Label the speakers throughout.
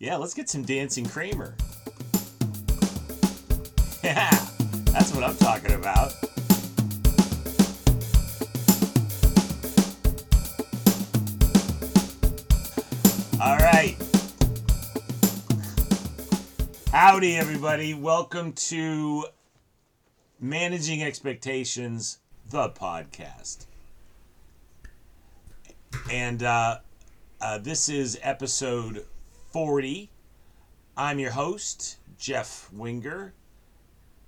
Speaker 1: Yeah, let's get some dancing Kramer. Yeah, that's what I'm talking about. All right. Howdy, everybody. Welcome to Managing Expectations, the podcast. And uh, uh, this is episode 40. I'm your host, Jeff Wenger.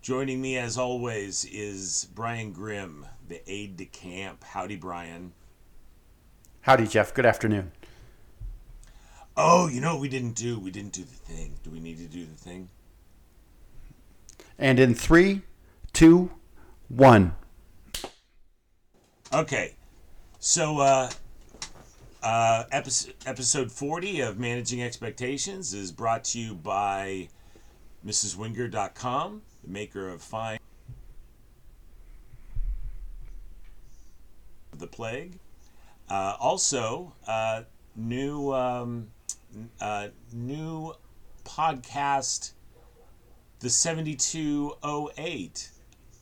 Speaker 1: Joining me, as always, is Brian Grimm, the aide de camp. Howdy, Brian.
Speaker 2: Howdy, Jeff. Good afternoon.
Speaker 1: Oh, you know what we didn't do? We didn't do the thing. Do we need to do the thing?
Speaker 2: And in three, two, one.
Speaker 1: Okay. So, uh, uh, episode, episode 40 of Managing Expectations is brought to you by MrsWenger.com, the maker of Fine the Plague. Uh, also, uh, new um, uh, new podcast, the 7208,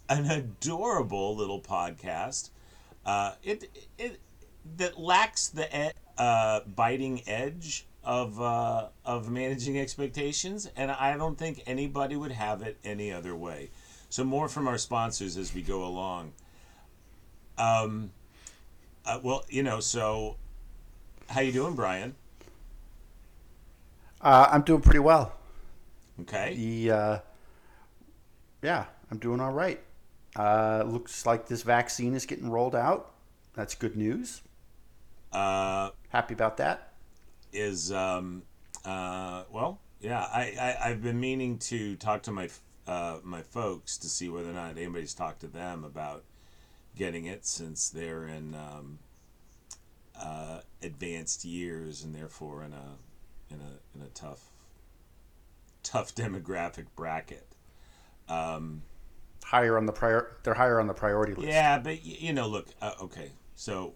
Speaker 1: an adorable little podcast. Uh, it, it that lacks the e- uh, biting edge of uh, of managing expectations, and I don't think anybody would have it any other way. So more from our sponsors as we go along. Um, uh, well, you know, so how you doing, Brian?
Speaker 2: Uh, I'm doing pretty well.
Speaker 1: Okay.
Speaker 2: The uh, yeah, I'm doing all right. Uh, looks like this vaccine is getting rolled out. That's good news.
Speaker 1: Uh,
Speaker 2: Happy about that.
Speaker 1: is um, uh, well, yeah. I, I I've been meaning to talk to my uh, my folks to see whether or not anybody's talked to them about getting it since they're in um, uh, advanced years and therefore in a in a in a tough tough demographic bracket. Um,
Speaker 2: Higher on the prior, they're higher on the priority list.
Speaker 1: Yeah, but you know, look, uh, okay, so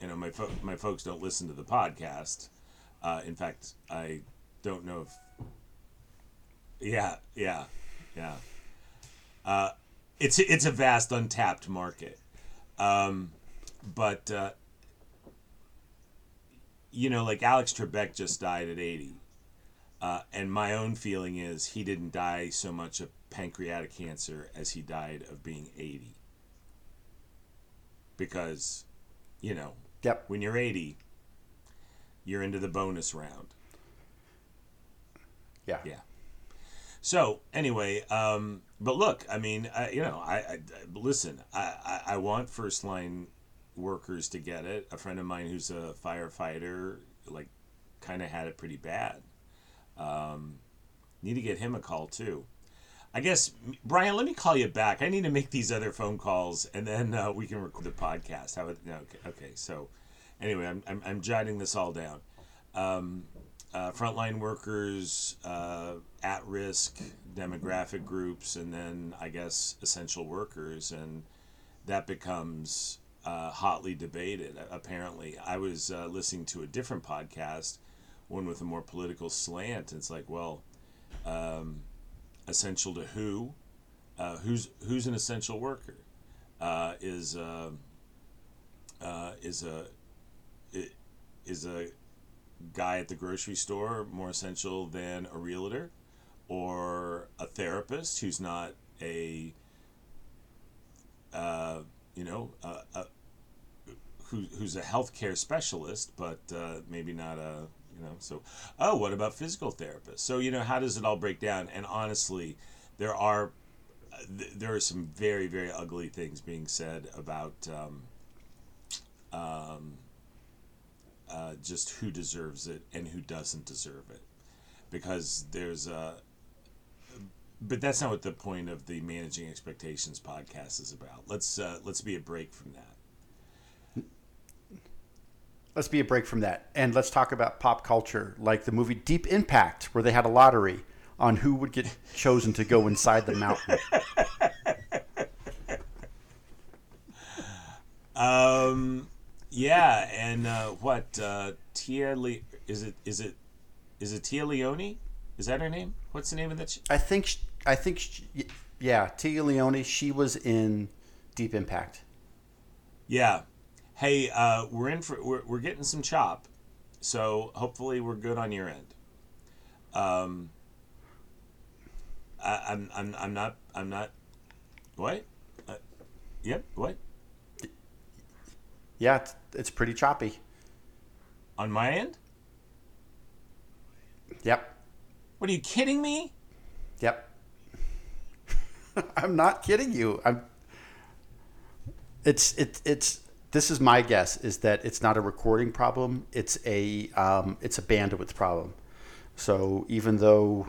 Speaker 1: you know, my fo- my folks don't listen to the podcast. Uh, in fact, I don't know if. Yeah, yeah, yeah. Uh, it's it's a vast untapped market, um, but uh, you know, like Alex Trebek just died at eighty. Uh, and my own feeling is he didn't die so much of pancreatic cancer as he died of being 80. Because, you know,
Speaker 2: Yep.
Speaker 1: when you're 80, you're into the bonus round.
Speaker 2: Yeah.
Speaker 1: Yeah. So anyway, um, but look, I mean, I, you know, I, I listen. I, I, I want first line workers to get it. A friend of mine who's a firefighter, like, kind of had it pretty bad. Um, need to get him a call too. I guess Brian, let me call you back. I need to make these other phone calls, and then uh, we can record the podcast. How? it- no, Okay. Okay. So, anyway, I'm I'm, I'm jotting this all down. Um, uh, frontline workers, uh, at risk demographic groups, and then I guess essential workers, and that becomes uh, hotly debated. Apparently, I was uh, listening to a different podcast, one with a more political slant. It's like, well, um, essential to who? Uh, who's who's an essential worker? Uh, is uh, is a is a guy at the grocery store more essential than a realtor or a therapist who's not a uh, you know a, a, who, who's a healthcare specialist but uh, maybe not a you know so oh what about physical therapists? So you know how does it all break down? And honestly there are there are some very very ugly things being said about um, um, uh, just who deserves it and who doesn't deserve it because there's a but that's not what the point of the managing expectations podcast is about let's uh, let's be a break from that
Speaker 2: Let's be a break from that. And let's talk about pop culture, like the movie Deep Impact, where they had a lottery on who would get chosen to go inside the mountain.
Speaker 1: Um, yeah, and uh, what uh, Tia Lee is it? Is it Is it Téa Leoni? Is that her name? What's the name of that? Sh-
Speaker 2: I think. sh- I think. sh- Yeah, Téa Leoni. She was in Deep Impact.
Speaker 1: yeah. Hey, uh, we're in for we're, we're getting some chop, so hopefully we're good on your end. Um. I, I'm I'm I'm not I'm not. What? Uh, yep. What?
Speaker 2: Yeah, it's, it's pretty choppy.
Speaker 1: On my end?
Speaker 2: Yep.
Speaker 1: What are you kidding me?
Speaker 2: Yep. I'm not kidding you. I'm. It's it it's. This is my guess is that it's not a recording problem. It's a um, it's a bandwidth problem. So even though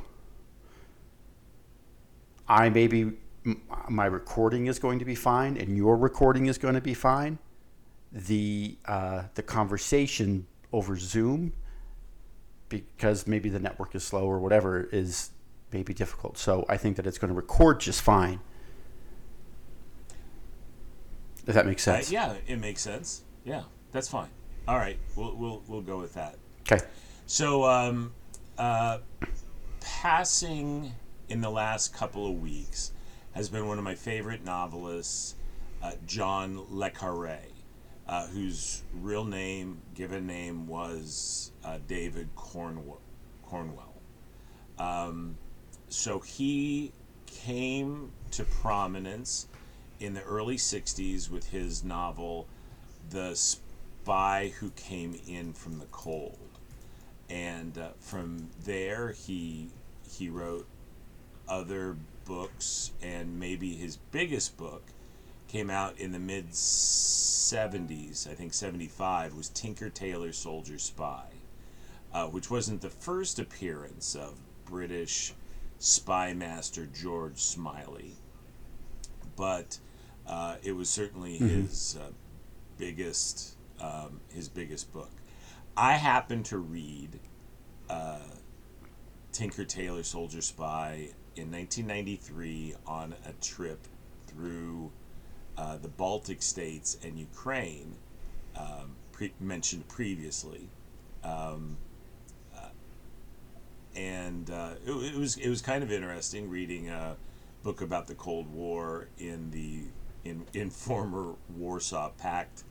Speaker 2: I maybe m- my recording is going to be fine and your recording is going to be fine, the uh, the conversation over Zoom because maybe the network is slow or whatever is maybe difficult. So I think that it's going to record just fine. If that makes
Speaker 1: Uh,
Speaker 2: sense.
Speaker 1: yeah, it makes sense. Yeah, that's fine. All right, we'll we'll we'll go with that.
Speaker 2: Okay.
Speaker 1: So, um, uh, passing in the last couple of weeks has been one of my favorite novelists, uh, John Le Carre, uh, whose real name, given name, was uh, David Cornwell. Cornwell. Um, so he came to prominence in the early 60s with his novel, The Spy Who Came In from the Cold and uh, from there he he wrote other books and maybe his biggest book came out in the mid 70s i think 75 was tinker tailor soldier spy uh, which wasn't the first appearance of british spy master george smiley but uh, it was certainly his uh, biggest um, his biggest book. I happened to read uh, Tinker Tailor Soldier Spy in 1993 on a trip through uh, the Baltic states and Ukraine, um, pre- mentioned previously. Um, uh, and uh, it, it was it was kind of interesting reading a book about the Cold War in the in in former Warsaw Pact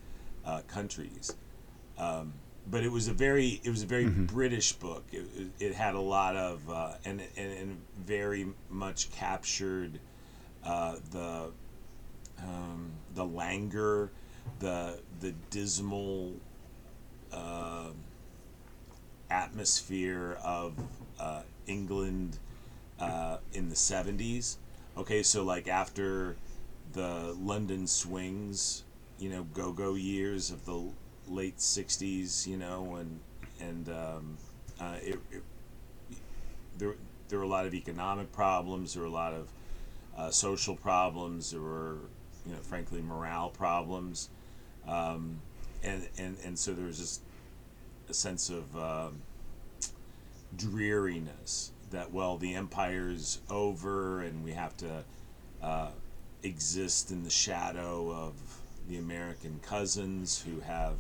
Speaker 1: uh, countries. Um, but it was a very it was a very British book. It, it, it had a lot of uh, and, and and very much captured uh, the um, the languor, the the dismal uh, atmosphere of uh, England uh, in the seventies. Okay, so like after the London swings, you know, go go years of the late '60s, you know, and and um, uh, it, it, there there were a lot of economic problems. There were a lot of uh, social problems. There were, you know, frankly, morale problems, um, and and and so there was just a sense of um, dreariness that well the empire's over and we have to uh, exist in the shadow of the American cousins who have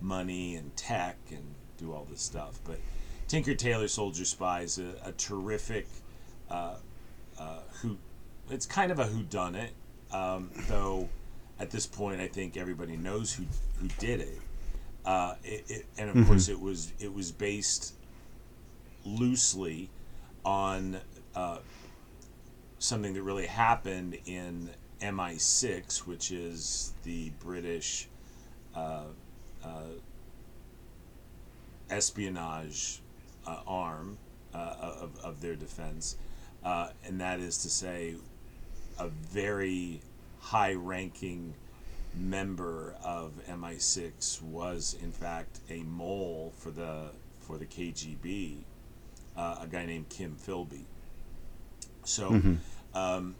Speaker 1: money and tech and do all this stuff. But Tinker Tailor Soldier Spy is a, a terrific uh, uh, who. It's kind of a whodunit, um, though. At this point, I think everybody knows who who did it. Uh, it, it and of course, it was it was based loosely on uh, something that really happened in MI6, which is the British uh, uh, espionage uh, arm uh, of, of their defense. Uh, and that is to say, a very high ranking member of MI6 was, in fact, a mole for the, for the KGB, uh, a guy named Kim Philby. So, um,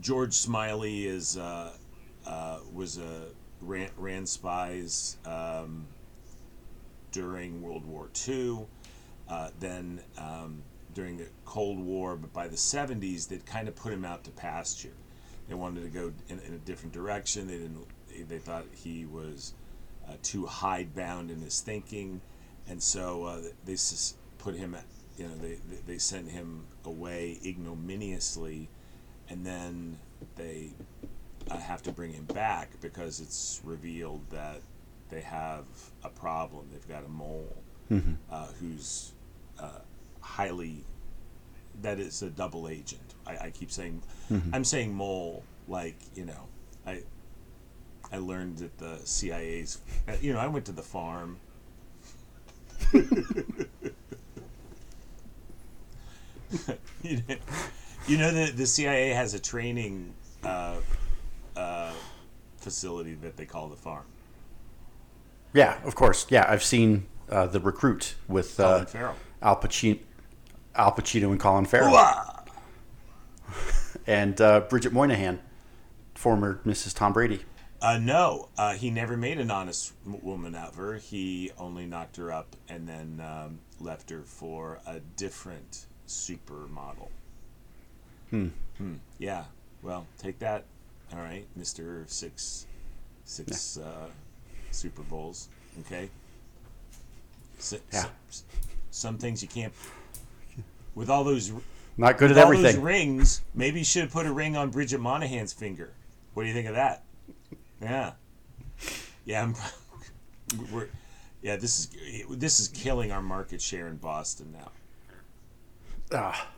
Speaker 1: George Smiley is uh, uh, was a ran, ran spies um, during World War II. Uh, then um, during the Cold War, but by the 70s, they'd kind of put him out to pasture. They wanted to go in, in a different direction. They didn't. They thought he was uh, too hidebound in his thinking, and so uh, they put him at, you know, they, they, sent him away ignominiously, and then they uh, have to bring him back because it's revealed that they have a problem. They've got a mole uh, who's uh, highly, that is a double agent. I, I keep saying, I'm saying mole like, you know, I. I learned that the CIA's, uh, you know, I went to the farm. you know, you know that the CIA has a training uh, uh, facility that they call the farm.
Speaker 2: Yeah, of course. Yeah, I've seen uh, the recruit with uh, Al Pacino, Al Pacino and Colin Farrell, and uh, Bridget Moynahan, former Mrs. Tom Brady.
Speaker 1: Uh, no, uh, he never made an honest woman of her. He only knocked her up and then um, left her for a different supermodel. Hmm. Yeah. Well, take that. All right, Mister Six, six uh, Super Bowls. Okay.
Speaker 2: Yeah.
Speaker 1: s- some things you can't. With all those
Speaker 2: Not good at
Speaker 1: with all those
Speaker 2: everything.
Speaker 1: rings, maybe you should have put a ring on Bridget Moynahan's finger. What do you think of that? Yeah, yeah. I'm, we're, yeah. This is this is killing our market share in Boston now.
Speaker 2: Ah.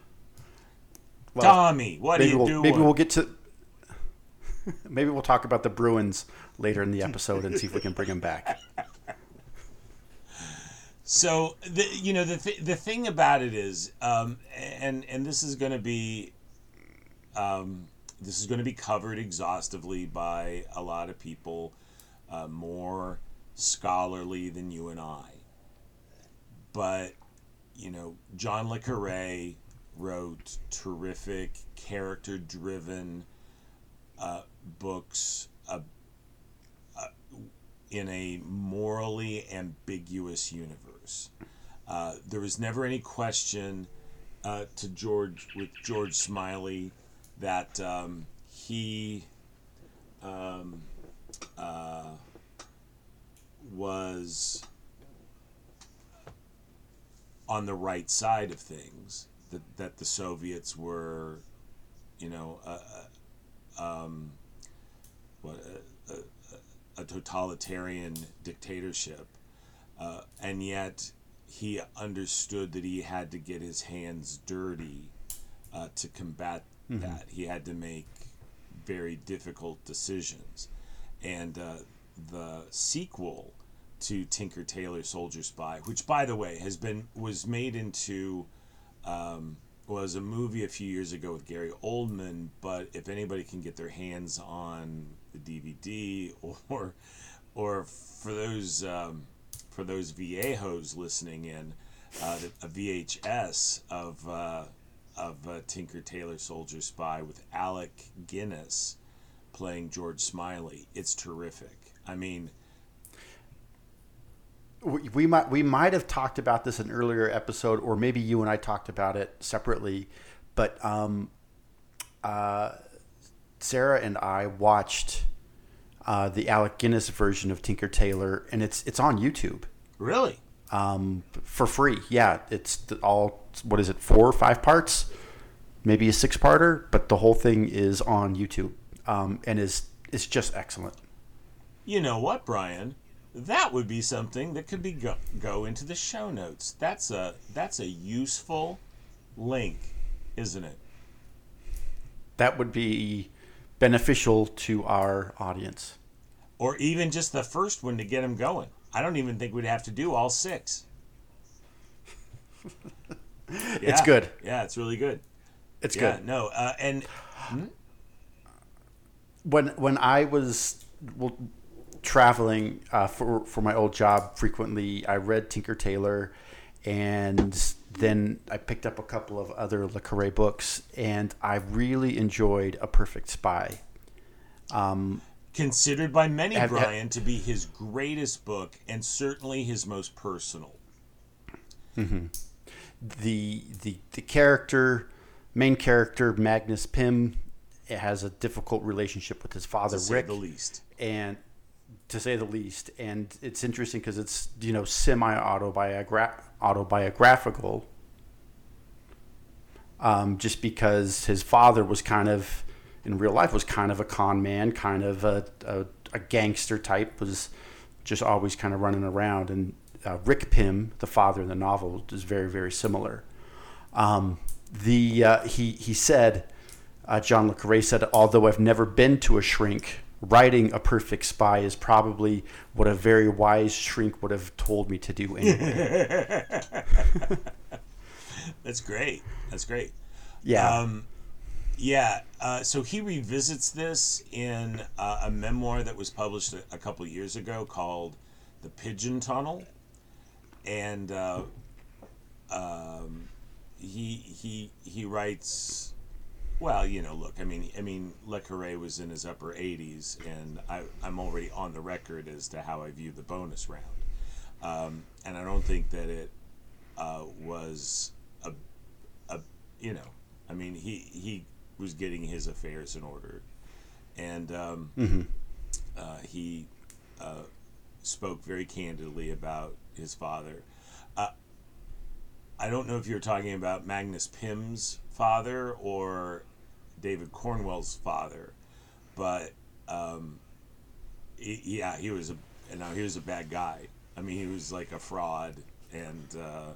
Speaker 2: Well,
Speaker 1: Tommy, what are you
Speaker 2: we'll
Speaker 1: doing?
Speaker 2: maybe we'll get to. maybe we'll talk about the Bruins later in the episode and see if we can bring them back.
Speaker 1: So the you know the th- the thing about it is, um, and and this is going to be, um, this is going to be covered exhaustively by a lot of people, uh, more scholarly than you and I. But you know, John le Carre wrote terrific character-driven uh, books uh, uh, in a morally ambiguous universe. Uh, there was never any question uh, to George with George Smiley that um, he um, uh, was on the right side of things. That that the Soviets were, you know, uh, um, a totalitarian dictatorship, uh, and yet he understood that he had to get his hands dirty uh, to combat that. He had to make very difficult decisions, and uh, the sequel to Tinker Tailor Soldier Spy, which by the way has been was made into um, was a movie a few years ago with Gary Oldman. But if anybody can get their hands on the DVD, or or for those um, for those viejos listening in, uh, a VHS of uh, of uh, Tinker Tailor Soldier Spy with Alec Guinness playing George Smiley. It's terrific. I mean,
Speaker 2: we, we might we might have talked about this in an earlier episode, or maybe you and I talked about it separately. But um, uh, Sarah and I watched uh, the Alec Guinness version of Tinker Tailor, and it's it's on YouTube
Speaker 1: really,
Speaker 2: um, for free. Yeah, it's all what is it, four or five parts, maybe a six parter, but the whole thing is on YouTube um, and is is just excellent.
Speaker 1: you know what, Brian? That would be something that could be go, go into the show notes. That's a that's a useful link, isn't it?
Speaker 2: That would be beneficial to our audience.
Speaker 1: Or even just the first one to get them going. I don't even think we'd have to do all six. yeah.
Speaker 2: It's good.
Speaker 1: Yeah, it's really good.
Speaker 2: It's
Speaker 1: yeah,
Speaker 2: good.
Speaker 1: no, uh, and
Speaker 2: when when I was well, traveling uh, for for my old job frequently, I read Tinker Tailor, and then I picked up a couple of other Le Carre books, and I really enjoyed A Perfect Spy. Um,
Speaker 1: considered by many,
Speaker 2: Have- have-
Speaker 1: Brian, to be his greatest book and certainly his most personal.
Speaker 2: the the the character, main character Magnus Pym, has a difficult relationship with his father
Speaker 1: To say
Speaker 2: Rick.
Speaker 1: the least.
Speaker 2: and to say the least. And it's interesting because it's you know semi autobiogra- autobiographical, um, just because his father was kind of in real life was kind of a con man, kind of a, a, a gangster type, was just always kind of running around. And uh, Rick Pym, the father in the novel, is very very similar. Um, the uh, he he said. Uh, John Le Carre said, although I've never been to a shrink, writing a perfect spy is probably what a very wise shrink would have told me to do anyway.
Speaker 1: That's great. That's great.
Speaker 2: Yeah.
Speaker 1: Um, yeah. Uh, so he revisits this in uh, a memoir that was published a, a couple years ago called "The Pigeon Tunnel," and uh, um, he he he writes. Well, you know, look, I mean, I mean, Le Carre was in his upper 80s, and I, I'm already on the record as to how I view the bonus round, um, and I don't think that it uh, was a, a, you know, I mean, he he was getting his affairs in order, and um, uh, he uh, spoke very candidly about his father. Uh, I don't know if you're talking about Magnus Pym's father or David Cornwell's father, but um, he, yeah, he was a you know he was a bad guy. I mean, he was like a fraud and uh,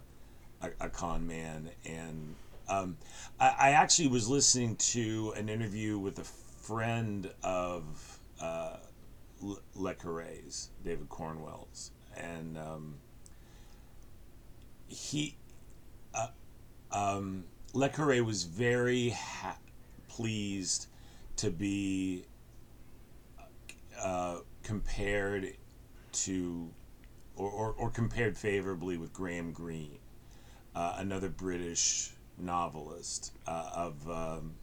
Speaker 1: a, a con man. And um, I, I actually was listening to an interview with a friend of uh, Le, Le Carre's, David Cornwell's, and um, he uh, um, Le Carre was very ha- pleased to be uh, compared to or, or, or compared favorably with Graham Greene, uh, another British novelist uh, of um,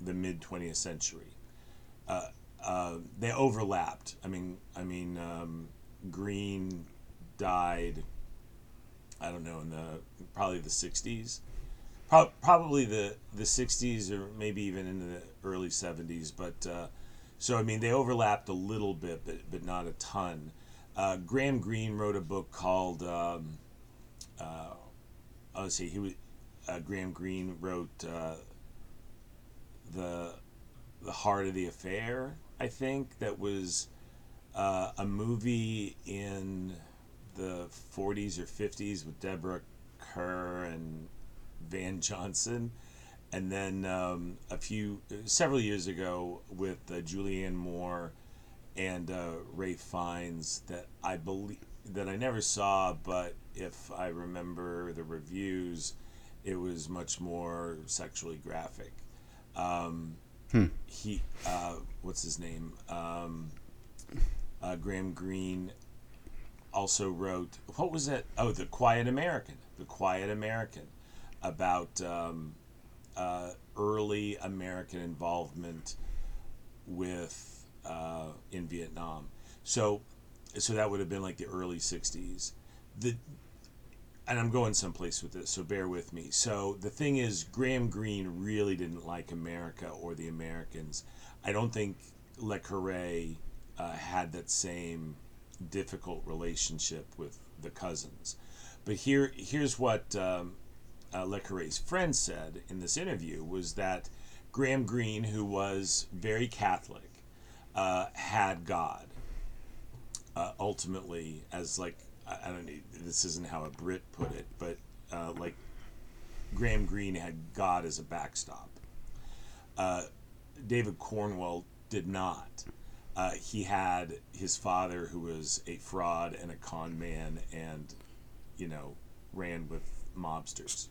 Speaker 1: the mid 20th century. Uh, uh, they overlapped. I mean, I mean, um, Greene died. I don't know in the probably the '60s, Pro- probably the the '60s or maybe even into the early '70s. But uh, so I mean, they overlapped a little bit, but but not a ton. Uh, Graham Greene wrote a book called. Um, uh, let's see, he was uh, Graham Greene wrote uh, the the heart of the affair. I think that was uh, a movie in the 40s or 50s with Deborah Kerr and Van Johnson, and then um, a few several years ago with uh, Julianne Moore and uh, Ralph Fiennes that I believe that I never saw, but if I remember the reviews, it was much more sexually graphic. Um, He, uh, what's his name? Um, uh, Graham Greene also wrote what was it? Oh, the Quiet American. The Quiet American about um, uh, early American involvement with uh, in Vietnam. So, so that would have been like the early '60s. The and I'm going someplace with this, so bear with me. So the thing is, Graham Greene really didn't like America or the Americans. I don't think Le Carre uh, had that same difficult relationship with the cousins. But here, here's what um, uh, Le Carre's friend said in this interview was that Graham Greene, who was very Catholic, uh, had God uh, ultimately as like I, don't know this isn't how a Brit put it, but uh, like Graham Greene had God as a backstop. Uh, David Cornwell did not. Uh, he had his father, who was a fraud and a con man, and you know ran with mobsters.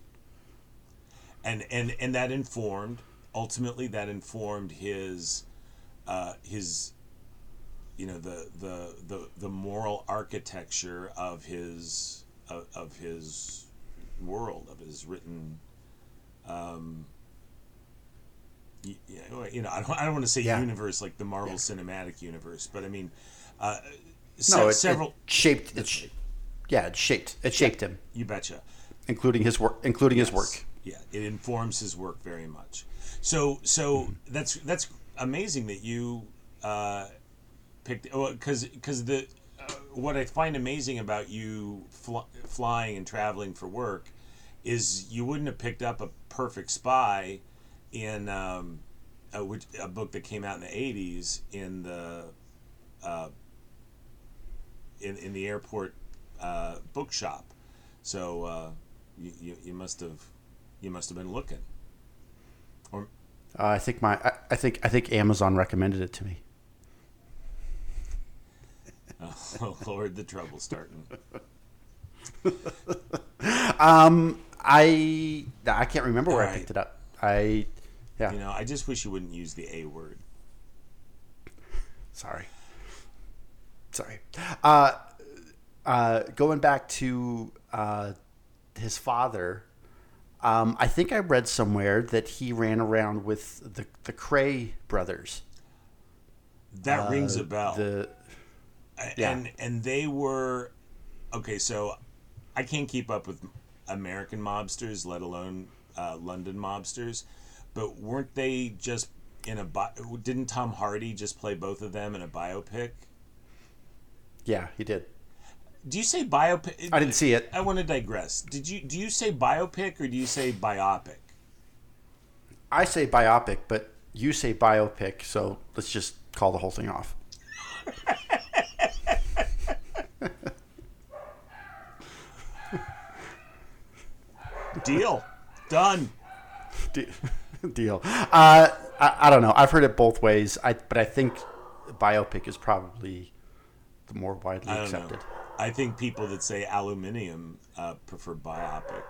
Speaker 1: And and and that informed ultimately that informed his uh, his you know the, the the the moral architecture of his of, of his world of his written um you know I don't, I don't want to say
Speaker 2: Yeah.
Speaker 1: universe like the Marvel Cinematic Universe but I mean uh,
Speaker 2: no, it,
Speaker 1: several
Speaker 2: it shaped. It, sh- yeah, it shaped. It shaped him,
Speaker 1: you betcha
Speaker 2: including his work. Including his work.
Speaker 1: Yeah, it informs his work very much. So, so that's that's amazing that you uh, picked because because the uh, what I find amazing about you fl- flying and traveling for work is you wouldn't have picked up a perfect spy in um, a, which, a book that came out in the 80s in the uh, in, in the airport uh, bookshop so uh, you, you, you must have you must have been looking or
Speaker 2: Uh, I think my I, I think I think Amazon recommended it to me.
Speaker 1: oh lord the trouble starting
Speaker 2: Um, I I can't remember where I picked it up. I yeah.
Speaker 1: you know I just wish you wouldn't use the a word
Speaker 2: Sorry. Sorry. Uh, uh, going back to uh, his father, um, I think I read somewhere that he ran around with the the Kray brothers.
Speaker 1: that rings
Speaker 2: Uh,
Speaker 1: a bell
Speaker 2: The Yeah.
Speaker 1: and and they were okay so i can't keep up with american mobsters let alone uh, london mobsters but weren't they just in a bi- didn't tom hardy just play both of them in a biopic
Speaker 2: yeah, he did.
Speaker 1: Do you say biopic
Speaker 2: I didn't see it.
Speaker 1: i want to digress did you do you say biopic or do you say biopic
Speaker 2: I say biopic, but you say biopic, so let's just call the whole thing off.
Speaker 1: deal done
Speaker 2: De- deal. Uh, I, I don't know. I've heard it both ways. I but I think biopic is probably the more widely accepted.
Speaker 1: know i think people that say aluminium uh, prefer biopic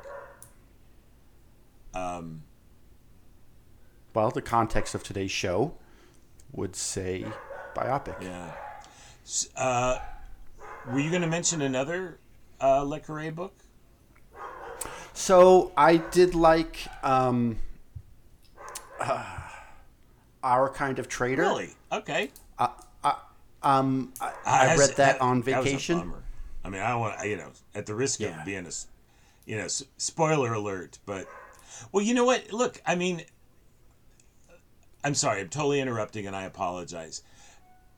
Speaker 2: Well, the context of today's show would say biopic.
Speaker 1: Yeah. Uh, were you going to mention another uh, Le Carre book?
Speaker 2: So I did like um, uh, our kind of traitor.
Speaker 1: Really? Okay.
Speaker 2: Um, I,
Speaker 1: Uh,
Speaker 2: I
Speaker 1: has-
Speaker 2: read that
Speaker 1: ha-
Speaker 2: on vacation.
Speaker 1: I mean, I want you know, at the risk
Speaker 2: Yeah.
Speaker 1: of being a, you know, spoiler alert, but well, you know what? Look, I mean, I'm sorry, I'm totally interrupting, and I apologize.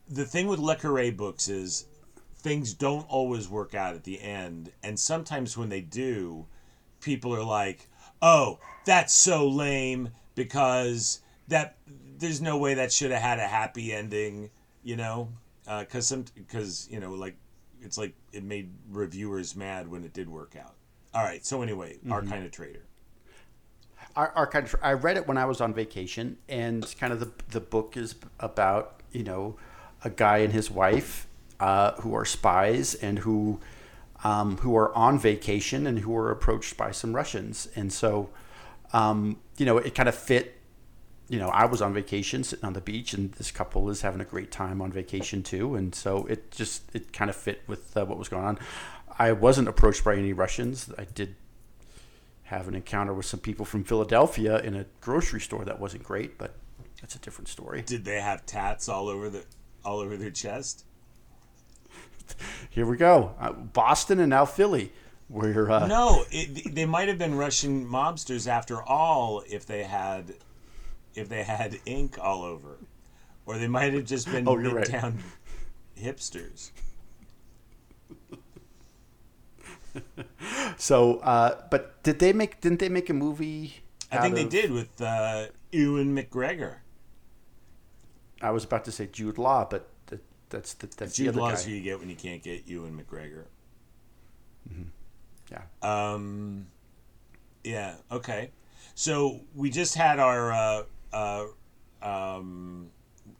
Speaker 1: The thing with Le Carre books is things don't always work out at the end, and sometimes when they do, people are like, "Oh, that's so lame," because that there's no way that should have had a happy ending, you know, uh, because some because you know like it's like it made reviewers mad when it did work out. All right, so anyway, our kind of traitor.
Speaker 2: our, our kind of, I read it when I was on vacation, and kind of the the book is about you know a guy and his wife uh, who are spies and who um, who are on vacation and who are approached by some Russians, and so um, you know it kind of fit. You know, I was on vacation sitting on the beach, and this couple is having a great time on vacation too, and so it just it kind of fit with uh, what was going on. I wasn't approached by any Russians. I did have an encounter with some people from Philadelphia in a grocery store that wasn't great, but that's a different story.
Speaker 1: Did they have tats all over the all over their chest?
Speaker 2: Here we go. Uh, Boston and now Philly. where uh,
Speaker 1: No, it, they might have been Russian mobsters after all if they had if they had ink all over, or they might have just been
Speaker 2: Oh, you're right.
Speaker 1: midtown hipsters.
Speaker 2: so. Uh, but did they make? Didn't they make a movie?
Speaker 1: I think they
Speaker 2: of-
Speaker 1: did with uh, Ewan McGregor.
Speaker 2: I was about to say Jude Law, but that, that's the, that's the
Speaker 1: Jude
Speaker 2: other
Speaker 1: Law's
Speaker 2: guy.
Speaker 1: who you get when you can't get Ewan McGregor.
Speaker 2: Yeah.
Speaker 1: Um, yeah. Okay. So we just had our uh, uh, um,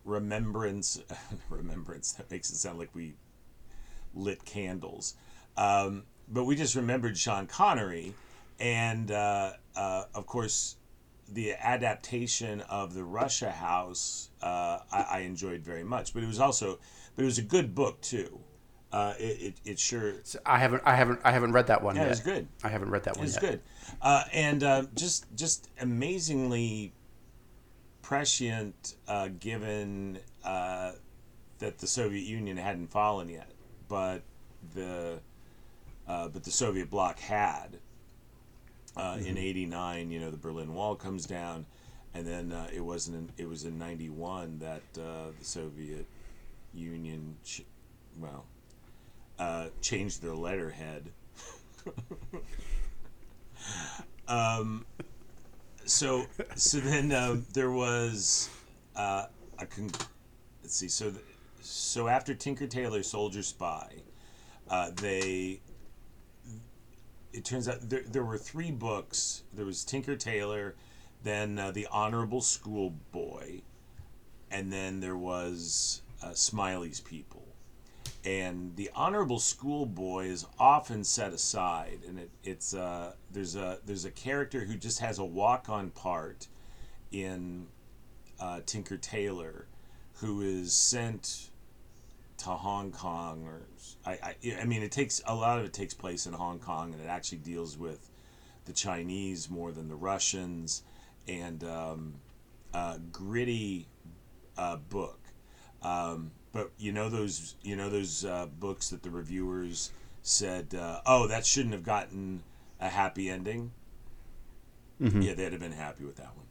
Speaker 1: remembrance. remembrance. That makes it sound like we lit candles. Um, but we just remembered Sean Connery, and uh, uh, of course, the adaptation of the Russia House. Uh, I, I enjoyed very much, but it was also, but it was a good book too. Uh, it, it, it sure
Speaker 2: So I haven't I haven't I haven't read that one
Speaker 1: Yeah, it
Speaker 2: yet.
Speaker 1: was good.
Speaker 2: I haven't read that
Speaker 1: It
Speaker 2: one
Speaker 1: was
Speaker 2: yet.
Speaker 1: good, uh, and just just amazingly prescient, uh, given uh, that the Soviet Union hadn't fallen yet, but the uh, but the Soviet bloc had. Uh, In '89, you know, the Berlin Wall comes down, and then uh, it wasn't. In, it was in '91 that uh, the Soviet Union, ch- well, uh, changed their letterhead. um, so so then um, there was uh, a con- let's see so so after Tinker Tailor Soldier Spy, uh, they it turns out there, there were three books. There was Tinker Tailor, then uh, The Honorable Schoolboy, and then there was uh, Smiley's People. And the Honorable Schoolboy is often set aside, and it, it's uh, there's a there's a character who just has a walk-on part in uh, Tinker Tailor, who is sent to Hong Kong, or I, I, I mean, it takes a lot of it takes place in Hong Kong, and it actually deals with the Chinese more than the Russians, and um, gritty uh, book. Um, but you know those you know those uh, books that the reviewers said, uh, oh, that shouldn't have gotten a happy ending. Yeah, they'd have been happy with that one.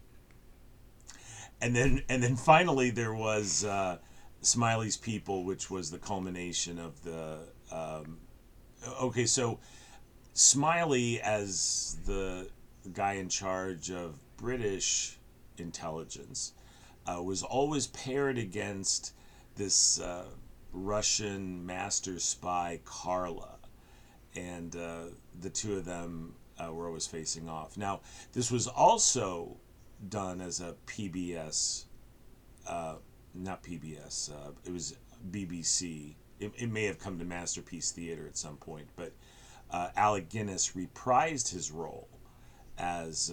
Speaker 1: And then and then finally there was uh, Smiley's People, which was the culmination of the. Um, okay, so Smiley as the guy in charge of British intelligence uh, was always paired against this uh, Russian master spy Karla, and uh, the two of them uh, were always facing off. Now, this was also done as a PBS, uh, not PBS. Uh, it was BBC. It, it may have come to Masterpiece Theater at some point, but uh, Alec Guinness reprised his role as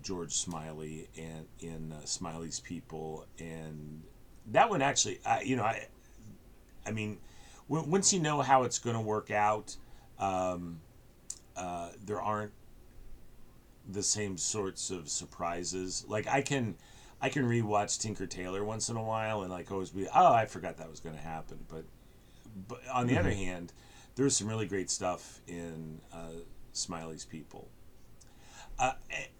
Speaker 1: George Smiley and in Smiley's People, and that one actually, I you know, I, I mean, w- once you know how it's going to work out, um, uh, there aren't the same sorts of surprises. Like I can, I can rewatch Tinker Tailor once in a while, and like always be, oh, I forgot that was going to happen. But, but on the other hand, there's some really great stuff in uh, Smiley's People. Uh,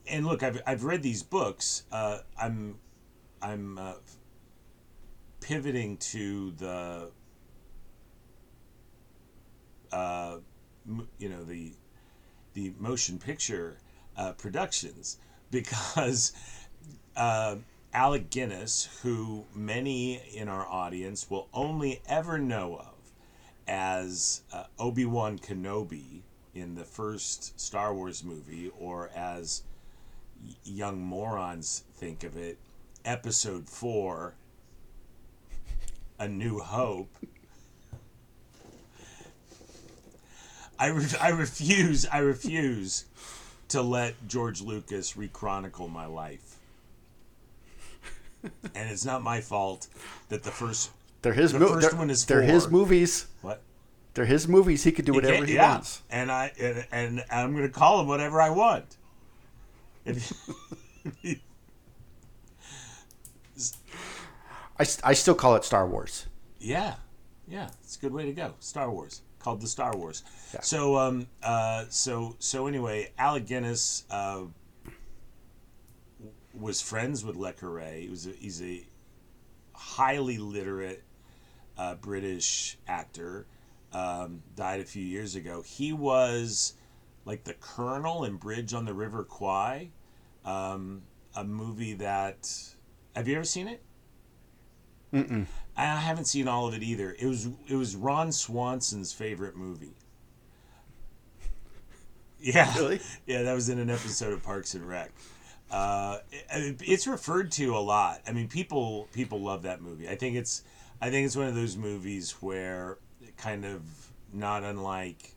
Speaker 1: and look, I've, I've read these books. Uh, I'm I'm uh, pivoting to the uh, you know the the motion picture uh, productions. Because uh, Alec Guinness, who many in our audience will only ever know of as uh, Obi Wan Kenobi in the first Star Wars movie, or as young morons think of it, Episode Four, A New Hope. I, re- I refuse I refuse to let George Lucas rechronicle my life. And it's not my fault that the first
Speaker 2: They're his.
Speaker 1: The
Speaker 2: mo-
Speaker 1: first
Speaker 2: they're,
Speaker 1: one is
Speaker 2: they're his movies.
Speaker 1: what
Speaker 2: They're his movies. He could do whatever he
Speaker 1: yeah.
Speaker 2: wants.
Speaker 1: And I and, and I'm going to call him whatever I want. If-
Speaker 2: I, I still call it Star Wars.
Speaker 1: Yeah, yeah, it's a good way to go. Star Wars called the Star Wars.
Speaker 2: Yeah.
Speaker 1: So um uh so so anyway, Alec Guinness uh was friends with Le Carre. He was a, he's a highly literate uh, British actor. Um, died a few years ago. He was like the colonel in Bridge on the River Kwai, um, a movie that. Have you ever seen it?
Speaker 2: Mm-mm.
Speaker 1: I haven't seen all of it either. It was it was Ron Swanson's favorite movie. Yeah,
Speaker 2: Really?
Speaker 1: yeah, that was in an episode of Parks and Rec. Uh, it, it's referred to a lot. I mean, people people love that movie. I think it's I think it's one of those movies where kind of not unlike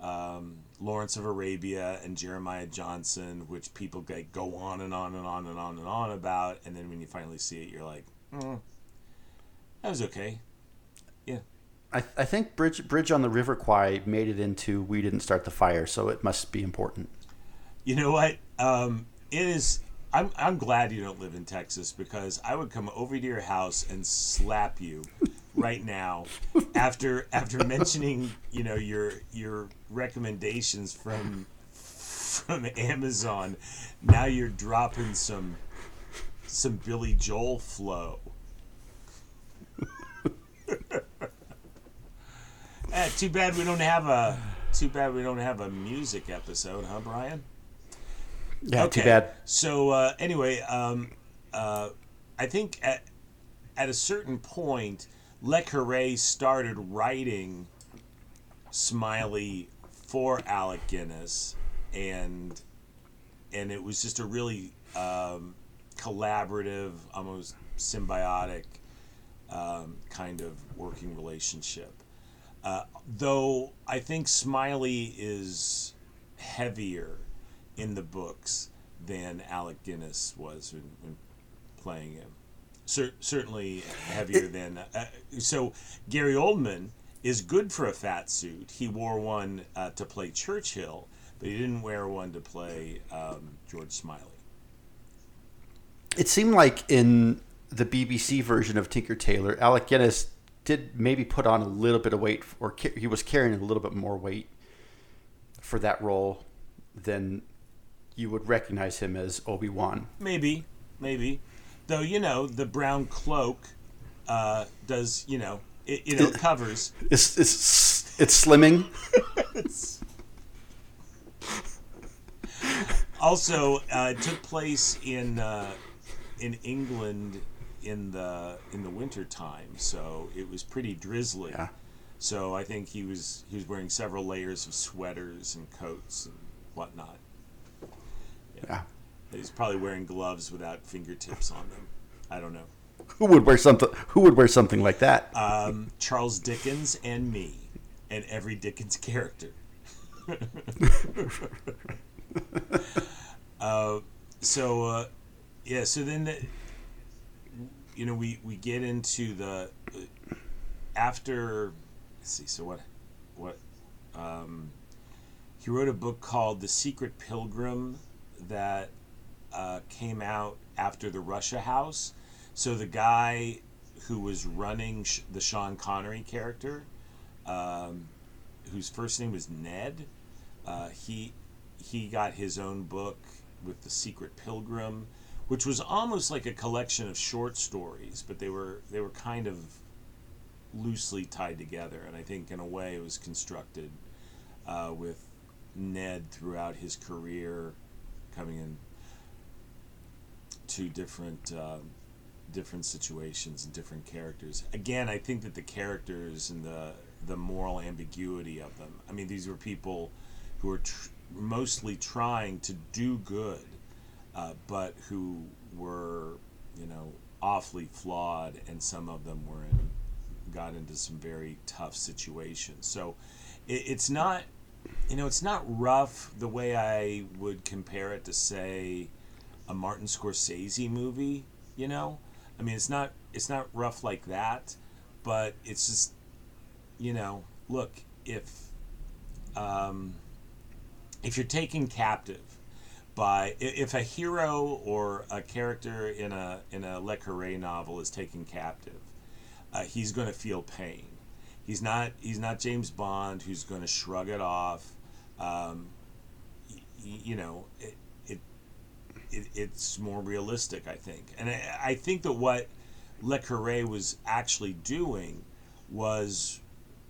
Speaker 1: um, Lawrence of Arabia and Jeremiah Johnson, which people get, go on and on and on and on and on about, and then when you finally see it, you're like, mm, that was okay. Yeah.
Speaker 2: I, I think Bridge Bridge on the River Kwai made it into We Didn't Start the Fire, so it must be important.
Speaker 1: You know what? Um, it is. I'm, I'm glad you don't live in Texas because I would come over to your house and slap you right now after after mentioning you know your your recommendations from from Amazon. Now you're dropping some some Billy Joel flow. Eh, too bad we don't have a. Too bad we don't have a music episode, huh, Brian?
Speaker 2: Yeah, too bad.
Speaker 1: So uh, anyway, um, uh, I think at at a certain point, Le Carre started writing Smiley for Alec Guinness, and and it was just a really um, collaborative, almost symbiotic um, kind of working relationship. Uh, though I think Smiley is heavier in the books than Alec Guinness was when, when playing him. Cer- certainly heavier than. Uh, so Gary Oldman is good for a fat suit. He wore one uh, to play Churchill, but he didn't wear one to play um, George Smiley.
Speaker 2: It seemed like in the BBC version of Tinker Tailor, Alec Guinness did maybe put on a little bit of weight, or he was carrying a little bit more weight for that role than you would recognize him as Obi Wan.
Speaker 1: Maybe, maybe. Though you know the brown cloak uh, does you know it you know covers.
Speaker 2: It's it's it's slimming.
Speaker 1: also, uh, it took place in uh, in England in the in the winter time, so it was pretty drizzly.
Speaker 2: Yeah.
Speaker 1: So I think he was he was wearing several layers of sweaters and coats and whatnot.
Speaker 2: Yeah.
Speaker 1: He's probably wearing gloves without fingertips on them. I don't know.
Speaker 2: Who would wear something? Who would wear something like that?
Speaker 1: Um, Charles Dickens and me, and every Dickens character. uh, so, uh, yeah. So then, the, you know, we we get into the uh, after. Let's see. So what? What? Um, he wrote a book called The Secret Pilgrim that uh, came out after the Russia House. So the guy who was running sh- the Sean Connery character, um, whose first name was Ned, uh, he he got his own book with the Secret Pilgrim, which was almost like a collection of short stories, but they were they were kind of loosely tied together, and I think in a way it was constructed uh, with Ned throughout his career coming in two different um, different situations and different characters. Again, I think that the characters and the the moral ambiguity of them. I mean, these were people who were tr- mostly trying to do good, uh, but who were, you know, awfully flawed, and some of them were in got into some very tough situations. So, it, it's not, you know, it's not rough the way I would compare it to say a Martin Scorsese movie, you know? I mean, it's not it's not rough like that, but it's just you know, look, if um, if you're taken captive by if a hero or a character in a in a Le Carre novel is taken captive, uh, he's going to feel pain. He's not he's not James Bond who's going to shrug it off. Um, y- you know, it, it, it it's more realistic, I think, and I, I think that what Le Carre was actually doing was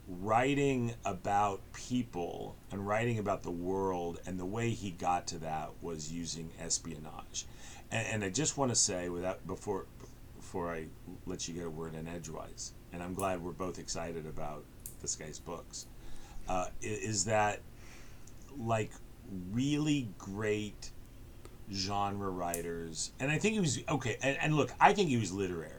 Speaker 1: writing about people and writing about the world, and the way he got to that was using espionage. And, and I just want to say, without before before I let you get a word in edgewise, and I'm glad we're both excited about this guy's books, uh, is that like really great genre writers, and I think he was okay. And, and look, I think he was literary.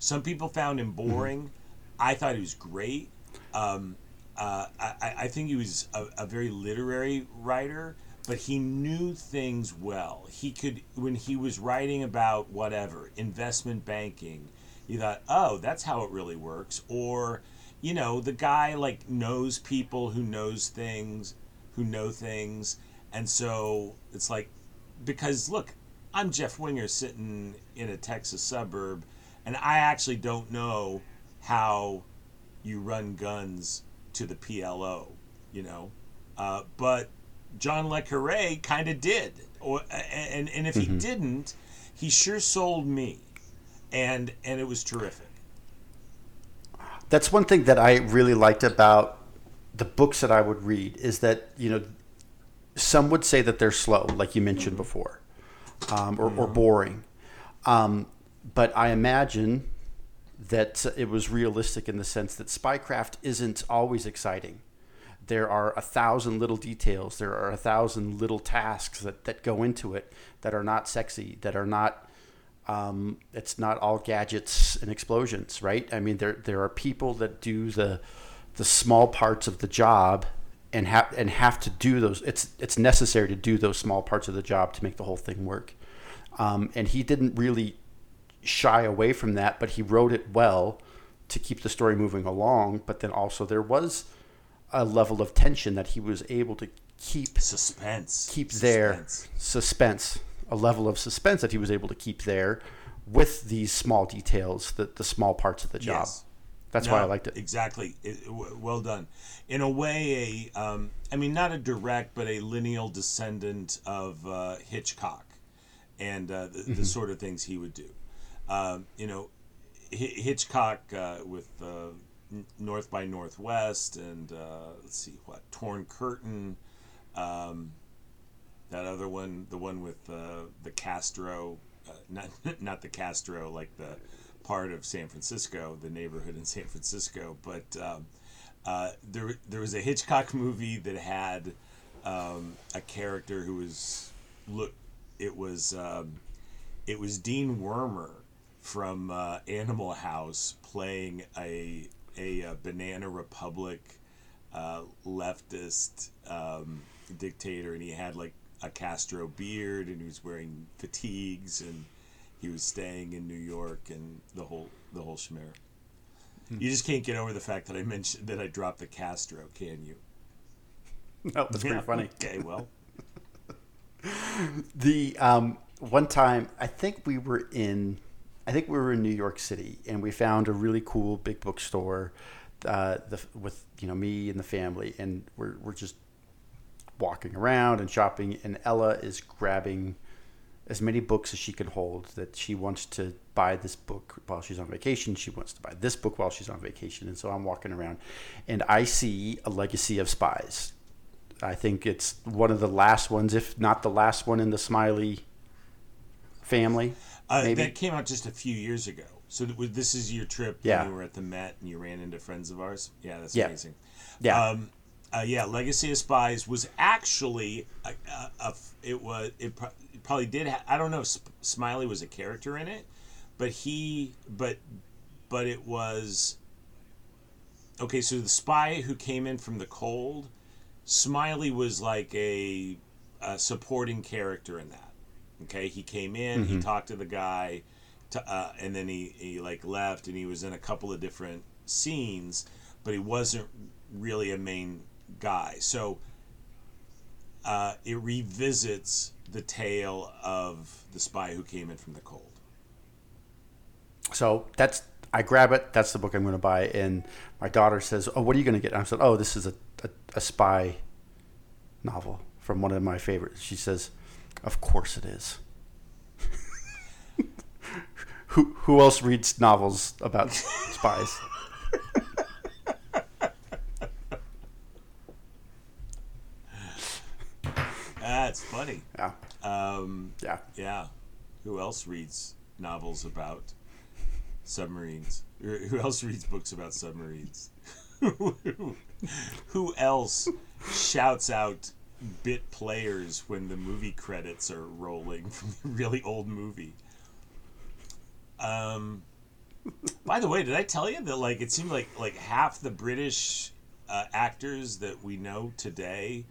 Speaker 1: Some people found him boring. I thought he was great. Um, uh, I, I- think he was a, a very literary writer, but he knew things well. He could, when he was writing about whatever, investment banking, you thought, oh, that's how it really works. Or, you know, the guy like knows people who knows things, who know things. And so it's like, because look, I'm Jeff Wenger sitting in a Texas suburb, and I actually don't know how you run guns to the PLO, you know. Uh, but John Le Carre kind of did, or and and if he didn't, he sure sold me, and and it was terrific.
Speaker 2: That's one thing that I really liked about the books that I would read is that you know some would say that they're slow, like you mentioned before, um, or, or boring. Um, but I imagine that it was realistic in the sense that spycraft isn't always exciting. There are a thousand little details. There are a thousand little tasks that, that go into it that are not sexy, that are not. Um, it's not all gadgets and explosions, right? I mean, there there are people that do the the small parts of the job and have and have to do those. It's it's necessary to do those small parts of the job to make the whole thing work. Um, and he didn't really shy away from that, but he wrote it well to keep the story moving along. But then also there was a level of tension that he was able to keep
Speaker 1: Suspense.
Speaker 2: keep there
Speaker 1: Suspense.
Speaker 2: suspense, a level of suspense that he was able to keep there with these small details, the the small parts of the job.
Speaker 1: Yes.
Speaker 2: That's
Speaker 1: No,
Speaker 2: why I liked it.
Speaker 1: Exactly. It, w- well done. In a way, a um, I mean, not a direct, but a lineal descendant of uh, Hitchcock, and uh, the,
Speaker 2: Mm-hmm.
Speaker 1: the sort of things he would do. Um, you know, Hitchcock uh, with uh, North by Northwest, and uh, let's see what Torn Curtain. Um, that other one, the one with uh, the Castro, uh, not not the Castro, like the part of San Francisco, the neighborhood in San Francisco, but um, uh, there there was a Hitchcock movie that had um, a character who was look, it was um, it was Dean Wormer from uh, Animal House playing a a, uh Banana Republic uh, leftist um, dictator, and he had like a Castro beard, and he was wearing fatigues, and he was staying in New York, and the whole the whole schmear. You just can't get over the fact that I mentioned that I dropped the Castro, can you?
Speaker 2: No, that's pretty
Speaker 1: Yeah,
Speaker 2: funny.
Speaker 1: Okay, well,
Speaker 2: The um, one time I think we were in, I think we were in New York City, and we found a really cool big bookstore, uh, the, with you know me and the family, and we're we're just walking around and shopping, and Ella is grabbing as many books as she can hold. That she wants to buy this book while she's on vacation. She wants to buy this book while she's on vacation, and so I'm walking around, and I see a Legacy of Spies. I think it's one of the last ones, if not the last one in the Smiley family.
Speaker 1: Uh,
Speaker 2: Maybe.
Speaker 1: that came out just a few years ago. So th- this is your trip
Speaker 2: Yeah.
Speaker 1: when you were at the Met and you ran into friends of ours. Yeah, that's
Speaker 2: Yeah.
Speaker 1: amazing.
Speaker 2: Yeah.
Speaker 1: Um, uh, yeah, Legacy of Spies was actually a, a, a it was it, pro- it probably did. Ha- I don't know if Smiley was a character in it, but he but but it was okay. So the spy who came in from the cold, Smiley was like a, a supporting character in that. Okay, he came in, he talked to the guy, to, uh, and then he, he like left, and he was in a couple of different scenes, but he wasn't really a main guy. So uh, it revisits the tale of the spy who came in from the cold.
Speaker 2: So that's I grab it. That's the book I'm going to buy. And my daughter says, "Oh, what are you going to get?" And I said, "Oh, this is a, a, a spy novel from one of my favorites." She says, "Of course it is." who who else reads novels about spies?
Speaker 1: That's funny.
Speaker 2: Yeah,
Speaker 1: Um,
Speaker 2: yeah.
Speaker 1: yeah. Who else reads novels about submarines? Who else reads books about submarines? Who else shouts out bit players when the movie credits are rolling from a really old movie? Um, by the way, did I tell you that like it seemed like like half the British uh, actors that we know today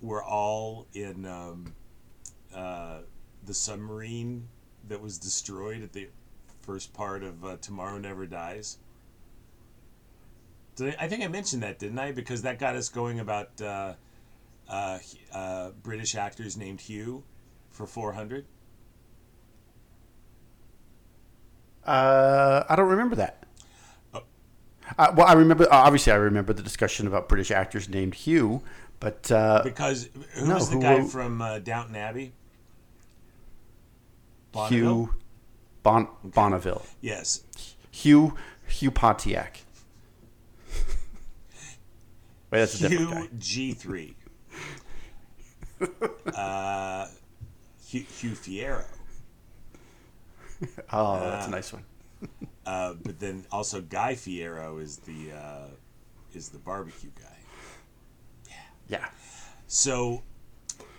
Speaker 1: were all in um, uh, the submarine that was destroyed at the first part of uh, Tomorrow Never Dies. Did I, I think I mentioned that, didn't I? Because that got us going about uh, uh, uh, British actors named Hugh for 400.
Speaker 2: Uh, I don't remember that.
Speaker 1: Oh.
Speaker 2: Uh, well, I remember. Obviously, I remember the discussion about British actors named Hugh, but uh,
Speaker 1: Because who
Speaker 2: No,
Speaker 1: was the
Speaker 2: who
Speaker 1: guy
Speaker 2: wrote-
Speaker 1: from uh, Downton Abbey? Bonneville?
Speaker 2: Hugh bon- Bonneville,
Speaker 1: Yes.
Speaker 2: Hugh Hugh Pontiac. Wait, that's a different guy.
Speaker 1: Hugh G three. uh, Hugh, Hugh Fiero.
Speaker 2: Oh, that's a nice one.
Speaker 1: Uh, but then also Guy Fieri is the uh, is the barbecue guy.
Speaker 2: Yeah. Yeah.
Speaker 1: So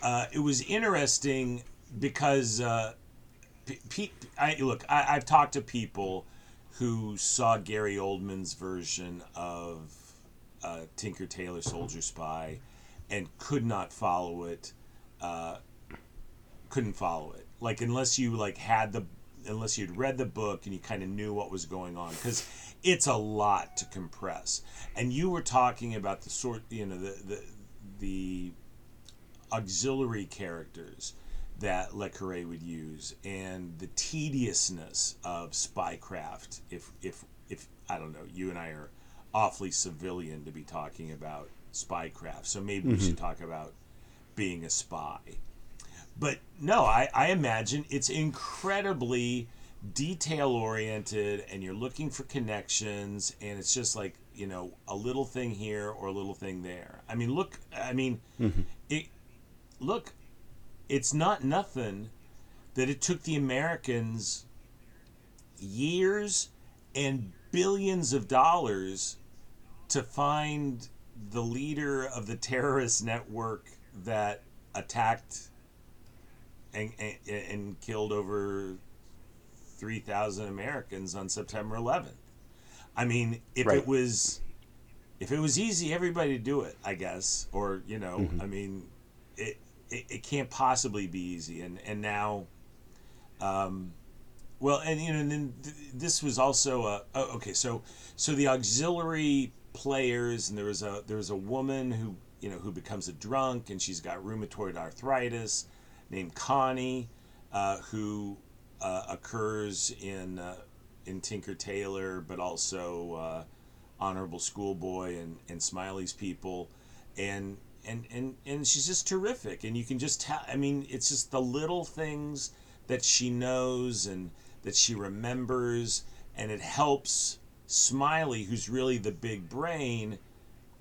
Speaker 1: uh, it was interesting because uh, P- P- I look. I, I've talked to people who saw Gary Oldman's version of uh, Tinker Tailor Soldier Spy and could not follow it. Uh, couldn't follow it. Like unless you like had the unless you'd read the book and you kind of knew what was going on because it's a lot to compress. And you were talking about the sort, you know, the the the auxiliary characters that Le Carre would use and the tediousness of spycraft if if if I don't know you and I are awfully civilian to be talking about spycraft so maybe we should mm-hmm. talk about being a spy. But no I, I imagine it's incredibly detail oriented and you're looking for connections and it's just like you know a little thing here or a little thing there. I mean look i mean mm-hmm. it look it's not nothing that it took the Americans years and billions of dollars to find the leader of the terrorist network that attacked and, and, and killed over 3,000 Americans on September 11th. I mean, if
Speaker 2: Right.
Speaker 1: it was if it was easy, everybody would do it, I guess. Or, you know, I mean, it, it, it can't possibly be easy. And, and now, um, well, and, you know, and then th- this was also a, oh, okay. So, so the auxiliary players, and there was a, there was a woman who, you know, who becomes a drunk and she's got rheumatoid arthritis named Connie, uh, who uh, occurs in, uh, in Tinker Tailor, but also, uh, honorable schoolboy and, and Smiley's people. And and, and and she's just terrific and you can just tell I mean it's just the little things that she knows and that she remembers and it helps Smiley who's really the big brain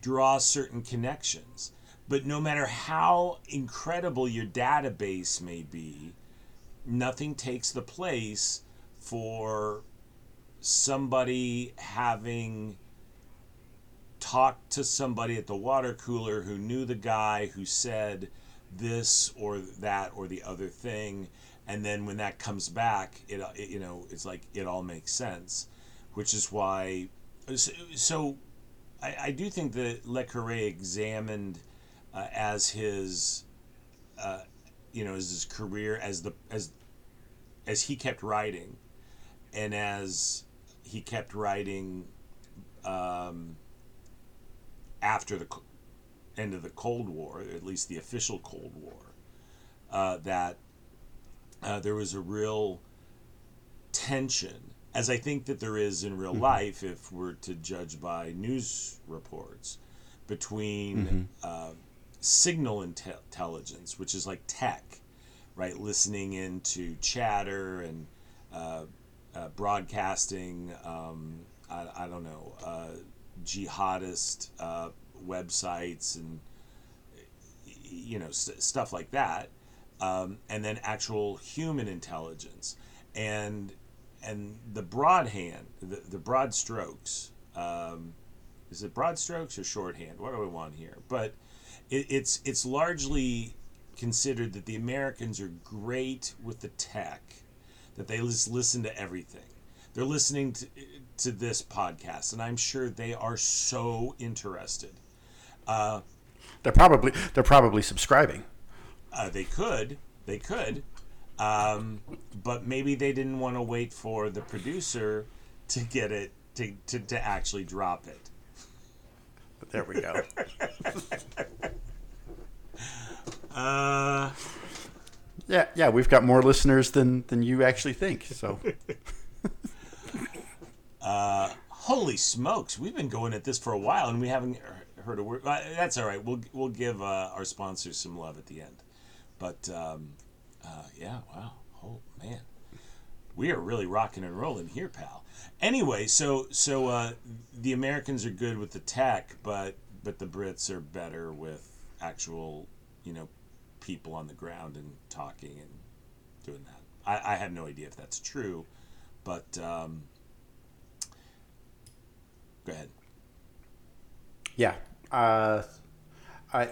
Speaker 1: draws certain connections. But no matter how incredible your database may be nothing takes the place for somebody having talked to somebody at the water cooler who knew the guy who said this or that or the other thing. And then when that comes back it, it you know it's like it all makes sense which is why so, so I, I do think that Le Carre examined uh, as his uh, you know as his career as the as as he kept writing and as he kept writing um, after the end of the Cold War, at least the official Cold War, uh, that uh, there was a real tension, as I think that there is in real life, if we're to judge by news reports, between uh, signal inte- intelligence, which is like tech, right? Listening into chatter and uh, uh, broadcasting, um, I, I don't know, uh, jihadist uh, websites and you know st- stuff like that, um, and then actual human intelligence. And and the broad hand, the, the broad strokes. Um, is it broad strokes or shorthand? What do we want here? But it, it's it's largely considered that the Americans are great with the tech, that they just listen to everything. They're listening to, to this podcast, and I'm sure they are so interested.
Speaker 2: They're probably they're probably subscribing.
Speaker 1: Uh, they could, they could, um, but maybe they didn't want to wait for the producer to get it to, to, to actually drop it.
Speaker 2: There we go.
Speaker 1: Uh,
Speaker 2: yeah, yeah, we've got more listeners than than you actually think. So uh,
Speaker 1: holy smokes, we've been going at this for a while and we haven't heard a word. Uh, that's all right. We'll we'll give uh, our sponsors some love at the end. But um, uh, yeah, wow, oh man, we are really rocking and rolling here, pal. Anyway, so so uh, the Americans are good with the tech, but but the Brits are better with actual, you know, people on the ground and talking and doing that. I, I have no idea if that's true, but um, go ahead.
Speaker 2: Yeah. Uh, I.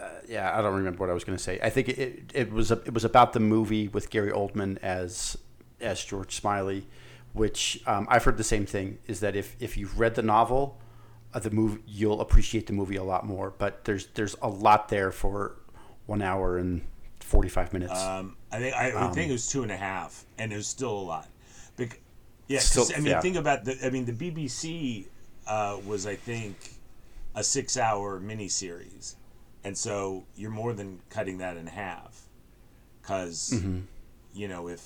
Speaker 2: Uh, yeah, I don't remember what I was going to say. I think it, it, was a, it was about the movie with Gary Oldman as as George Smiley, which um, I've heard the same thing. Is that if, if you've read the novel, uh, the movie you'll appreciate the movie a lot more. But there's there's a lot there for one hour and forty five minutes.
Speaker 1: Um, I think I, I think it was two and a half, and it was still a lot. Bec- yeah,
Speaker 2: Still-
Speaker 1: I mean,
Speaker 2: yeah.
Speaker 1: think about the. I mean, the BBC uh, was, I think, a six-hour miniseries, and so you're more than cutting that in half, because
Speaker 2: Mm-hmm.
Speaker 1: you know if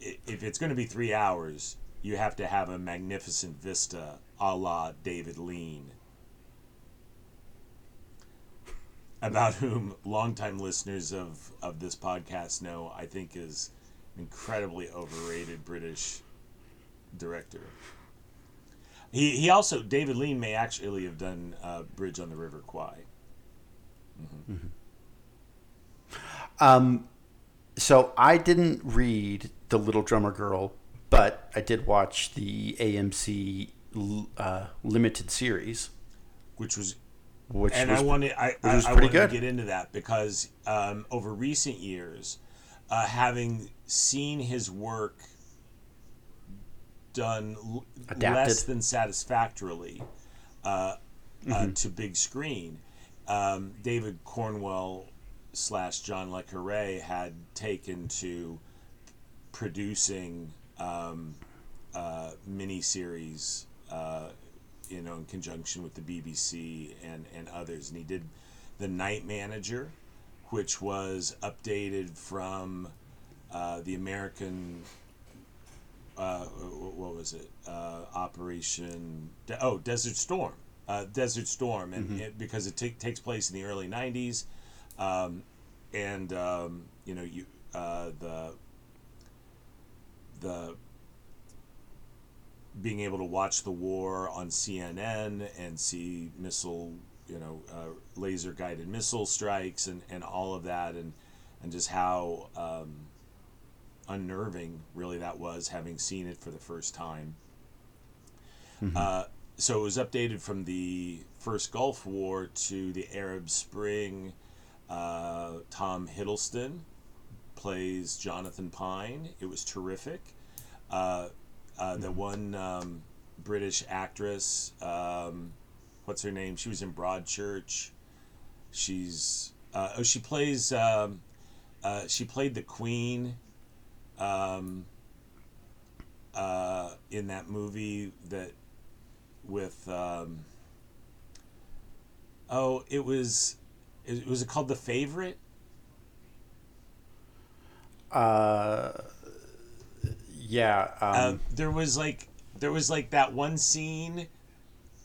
Speaker 1: if it's going to be three hours, you have to have a magnificent vista, a la David Lean. about whom longtime listeners of, of this podcast know I think is an incredibly overrated British director. He, he also David Lean may actually have done uh, Bridge on the River Kwai.
Speaker 2: Um, so I didn't read The Little Drummer Girl, but I did watch the AMC uh, limited series,
Speaker 1: which was
Speaker 2: which
Speaker 1: and
Speaker 2: was
Speaker 1: I wanted I, I, I wanted
Speaker 2: good.
Speaker 1: to get into that because um, over recent years, uh, having seen his work done l- less than satisfactorily uh, uh,
Speaker 2: Mm-hmm.
Speaker 1: to big screen, um, David Cornwell slash John Le Carre had taken to producing um, uh, miniseries, uh, you know, in conjunction with the BBC and, and others. And he did The Night Manager, which was updated from uh, the American. Uh, what was it? Uh, Operation. De- oh, Desert Storm. Uh, Desert Storm, and it, because it ta- takes place in the early '90s, um, and um, you know you uh, the the being able to watch the war on CNN and see missile, you know, uh, laser guided missile strikes and, and all of that, and and just how um, unnerving really that was having seen it for the first time. Uh, so it was updated from the first Gulf War to the Arab Spring. Uh, Tom Hiddleston plays Jonathan Pine. It was terrific. Uh, uh, the one um, British actress, um, what's her name? She was in Broadchurch. She's uh, oh, she plays. Um, uh, she played the Queen. Um, uh, in that movie that with um, oh it was it was it called the favorite
Speaker 2: uh, yeah. Um,
Speaker 1: uh, there was like there was like that one scene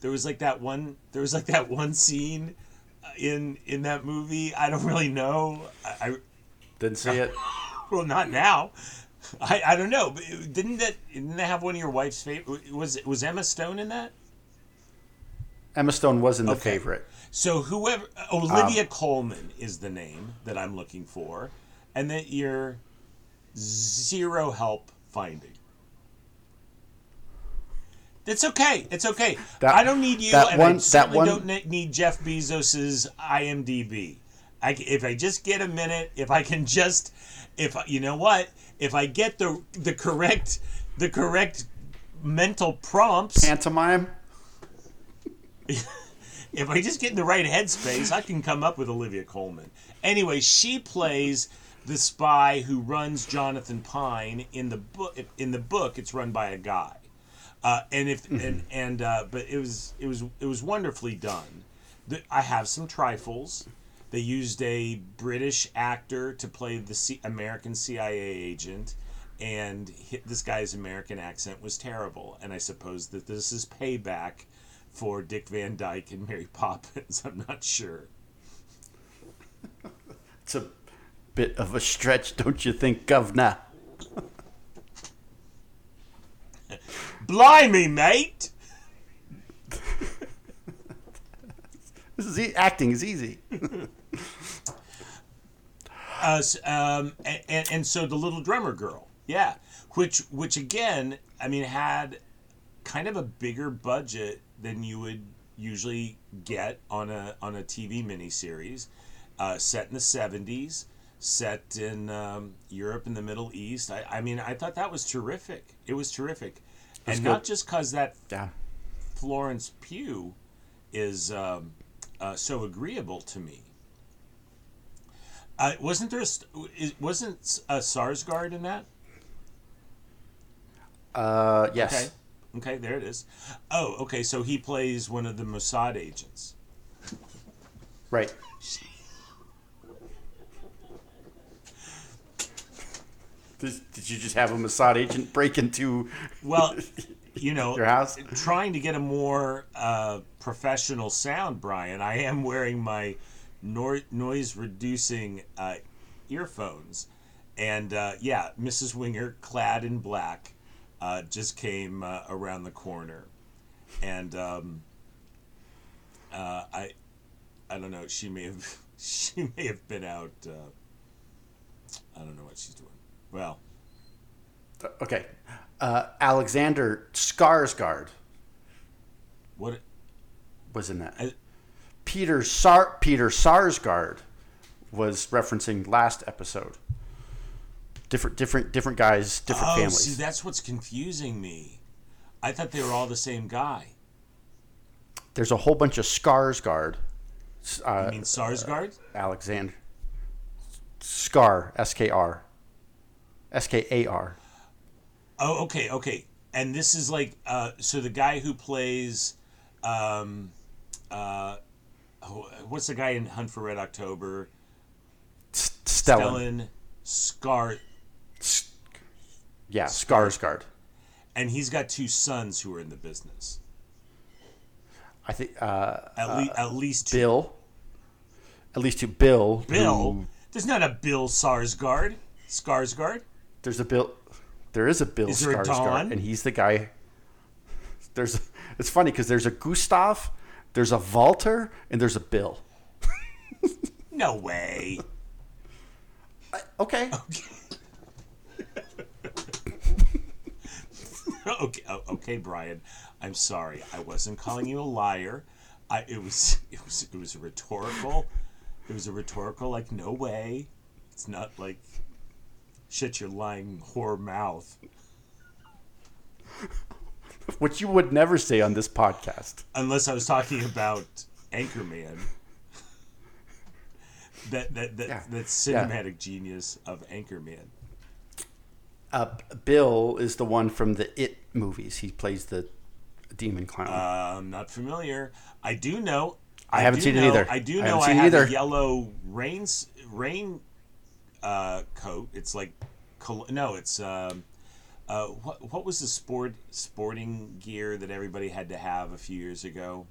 Speaker 1: there was like that one there was like that one scene uh, in in that movie i don't really know i, I
Speaker 2: didn't see it.
Speaker 1: well not now i i don't know but didn't that didn't that have one of your wife's favorite was was emma stone in that
Speaker 2: Emma Stone wasn't the
Speaker 1: Okay.
Speaker 2: favorite.
Speaker 1: So whoever Olivia um, Colman is the name that I'm looking for, and that you're zero help finding. It's okay. It's okay.
Speaker 2: That-
Speaker 1: I don't need you,
Speaker 2: that
Speaker 1: and
Speaker 2: one-
Speaker 1: I
Speaker 2: that
Speaker 1: certainly
Speaker 2: one-
Speaker 1: don't need Jeff Bezos's IMDb. I if I just get a minute, if I can just, if you know what, if I get the the correct the correct mental prompts,
Speaker 2: Pantomime.
Speaker 1: If I just get in the right headspace, I can come up with Olivia Colman. Anyway, she plays the spy who runs Jonathan Pine in the book. In the book, it's run by a guy, uh, and if and and uh, but it was it was it was wonderfully done. The, I have some trifles. They used a British actor to play the C- American CIA agent, and hi this guy's American accent was terrible. And I suppose that this is payback for Dick Van Dyke and Mary Poppins. I'm not sure.
Speaker 2: It's a bit of a stretch, don't you think, Governor?
Speaker 1: Blimey, mate!
Speaker 2: This e- acting is easy.
Speaker 1: Uh, um, and, and, and so the little drummer girl, yeah, which which again, I mean, had kind of a bigger budget than you would usually get on a on a TV miniseries, uh, set in the seventies, set in um, Europe and the Middle East. I, I mean, I thought that was terrific. It was terrific, and
Speaker 2: good.
Speaker 1: not just because that
Speaker 2: Yeah.
Speaker 1: Florence Pugh is um, uh, so agreeable to me. Uh, wasn't there a, wasn't a Sarsgaard in that?
Speaker 2: Uh, yes.
Speaker 1: Okay, okay, there it is. Oh, okay, so he plays one of the Mossad agents.
Speaker 2: Right. Did, did you just have a Mossad agent break into
Speaker 1: Well, you know,
Speaker 2: your house?
Speaker 1: trying to get a more uh, professional sound, Brian. I am wearing my nor- noise reducing uh, earphones, and uh, yeah, Mrs. Wenger, clad in black, uh, just came uh, around the corner, and um, uh, I, I don't know. She may have, she may have been out. Uh, I don't know what she's doing. Well,
Speaker 2: Okay. Uh, Alexander Skarsgård
Speaker 1: what?
Speaker 2: was in that.
Speaker 1: I-
Speaker 2: Peter Sar Peter Sarsgaard was referencing last episode. Different different different guys, different
Speaker 1: oh,
Speaker 2: families.
Speaker 1: see, that's what's confusing me. I thought they were all the same guy.
Speaker 2: There's a whole bunch of Skarsgård. Uh,
Speaker 1: I mean, Sarsgaard.
Speaker 2: Alexander Scar S K R S K A R.
Speaker 1: Oh, okay, okay. And this is like, uh, so the guy who plays, um, uh, what's the guy in Hunt for Red October?
Speaker 2: Stellan.
Speaker 1: Stellan Scar,
Speaker 2: S- Yeah, Skarsgård.
Speaker 1: and he's got two sons who are in the business.
Speaker 2: I think uh,
Speaker 1: At, le- at least two.
Speaker 2: Bill. At least to Bill.
Speaker 1: Bill.
Speaker 2: who-
Speaker 1: There's not a Bill Sarsgaard. Skarsgård.
Speaker 2: there's a Bill. There is a Bill
Speaker 1: Is there a Don?
Speaker 2: Skarsgård, and he's the guy. There's. It's funny because there's a Gustav, there's a Walter, and there's a Bill.
Speaker 1: No way.
Speaker 2: Okay.
Speaker 1: okay, oh, okay, Brian. I'm sorry. I wasn't calling you a liar. I it was it was it was a rhetorical. It was a rhetorical like no way. It's not like shut your lying whore mouth.
Speaker 2: Which you would never say on this podcast.
Speaker 1: Unless I was talking about Anchorman. That that that
Speaker 2: Yeah.
Speaker 1: that
Speaker 2: Yeah.
Speaker 1: cinematic genius of Anchorman.
Speaker 2: Uh, Bill is the one from the It movies. He plays the demon clown.
Speaker 1: Uh, I'm not familiar. I do know.
Speaker 2: I haven't
Speaker 1: do
Speaker 2: seen it
Speaker 1: know-
Speaker 2: either.
Speaker 1: I do know
Speaker 2: haven't
Speaker 1: I,
Speaker 2: seen it
Speaker 1: have
Speaker 2: either.
Speaker 1: a yellow rain rain uh, coat. It's like no, it's um, uh, what what was the sport sporting gear that everybody had to have a few years ago?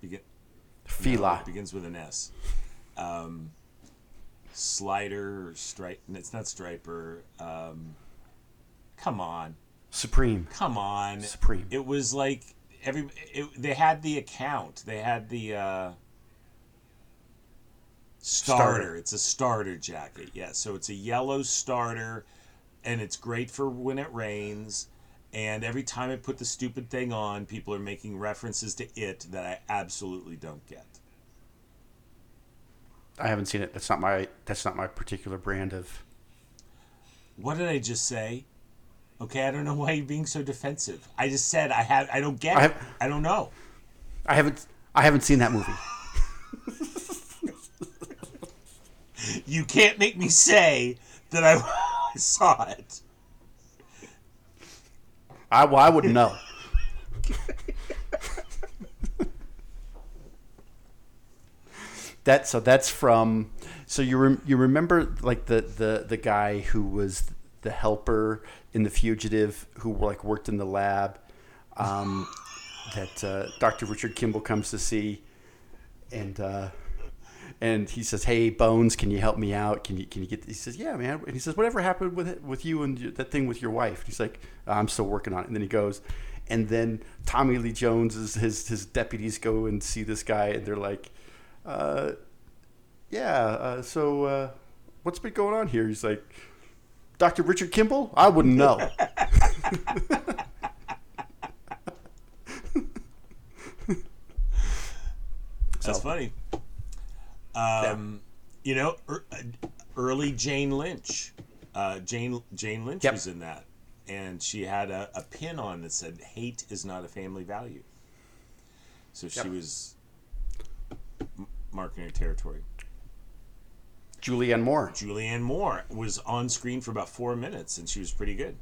Speaker 1: Begin, no,
Speaker 2: Fila.
Speaker 1: it begins with an S. Um, slider or stripe. It's not striper. Um, come on.
Speaker 2: Supreme.
Speaker 1: Come on.
Speaker 2: Supreme.
Speaker 1: It was like every it, they had the account. They had the uh starter.
Speaker 2: Starter.
Speaker 1: It's a starter jacket. Yeah, so it's a yellow starter and it's great for when it rains. And every time I put the stupid thing on, people are making references to it that I absolutely don't get.
Speaker 2: I haven't seen it. That's not my. That's not my particular brand of.
Speaker 1: What did I just say? Okay, I don't know why you're being so defensive. I just said I have I don't get
Speaker 2: I
Speaker 1: it.
Speaker 2: have-
Speaker 1: I don't know.
Speaker 2: I haven't. I haven't seen that movie.
Speaker 1: You can't make me say that I saw it.
Speaker 2: I. Well, I wouldn't know. that so that's from. So you rem, you remember like the the the guy who was the helper in the fugitive who like worked in the lab um, that uh, Dr. Richard Kimball comes to see and uh, and he says, "Hey, Bones, can you help me out? Can you can you get?" He says, "Yeah, man." And he says, "Whatever happened with it, with you and that thing with your wife?" He's like, "I'm still working on it." And then he goes, and then Tommy Lee Jones is his his deputies go and see this guy, and they're like, uh, yeah. Uh, so uh, what's been going on here? He's like, Dr. Richard Kimball. I wouldn't know.
Speaker 1: That's
Speaker 2: So-
Speaker 1: funny. Um, You know, er, uh, early Jane Lynch. Uh, Jane Jane Lynch
Speaker 2: Yep.
Speaker 1: was in that, and she had a, a pin on that said "Hate is not a family value." So she was m- marking her territory.
Speaker 2: Julianne Moore.
Speaker 1: Julianne Moore was on screen for about four minutes, and she was pretty good.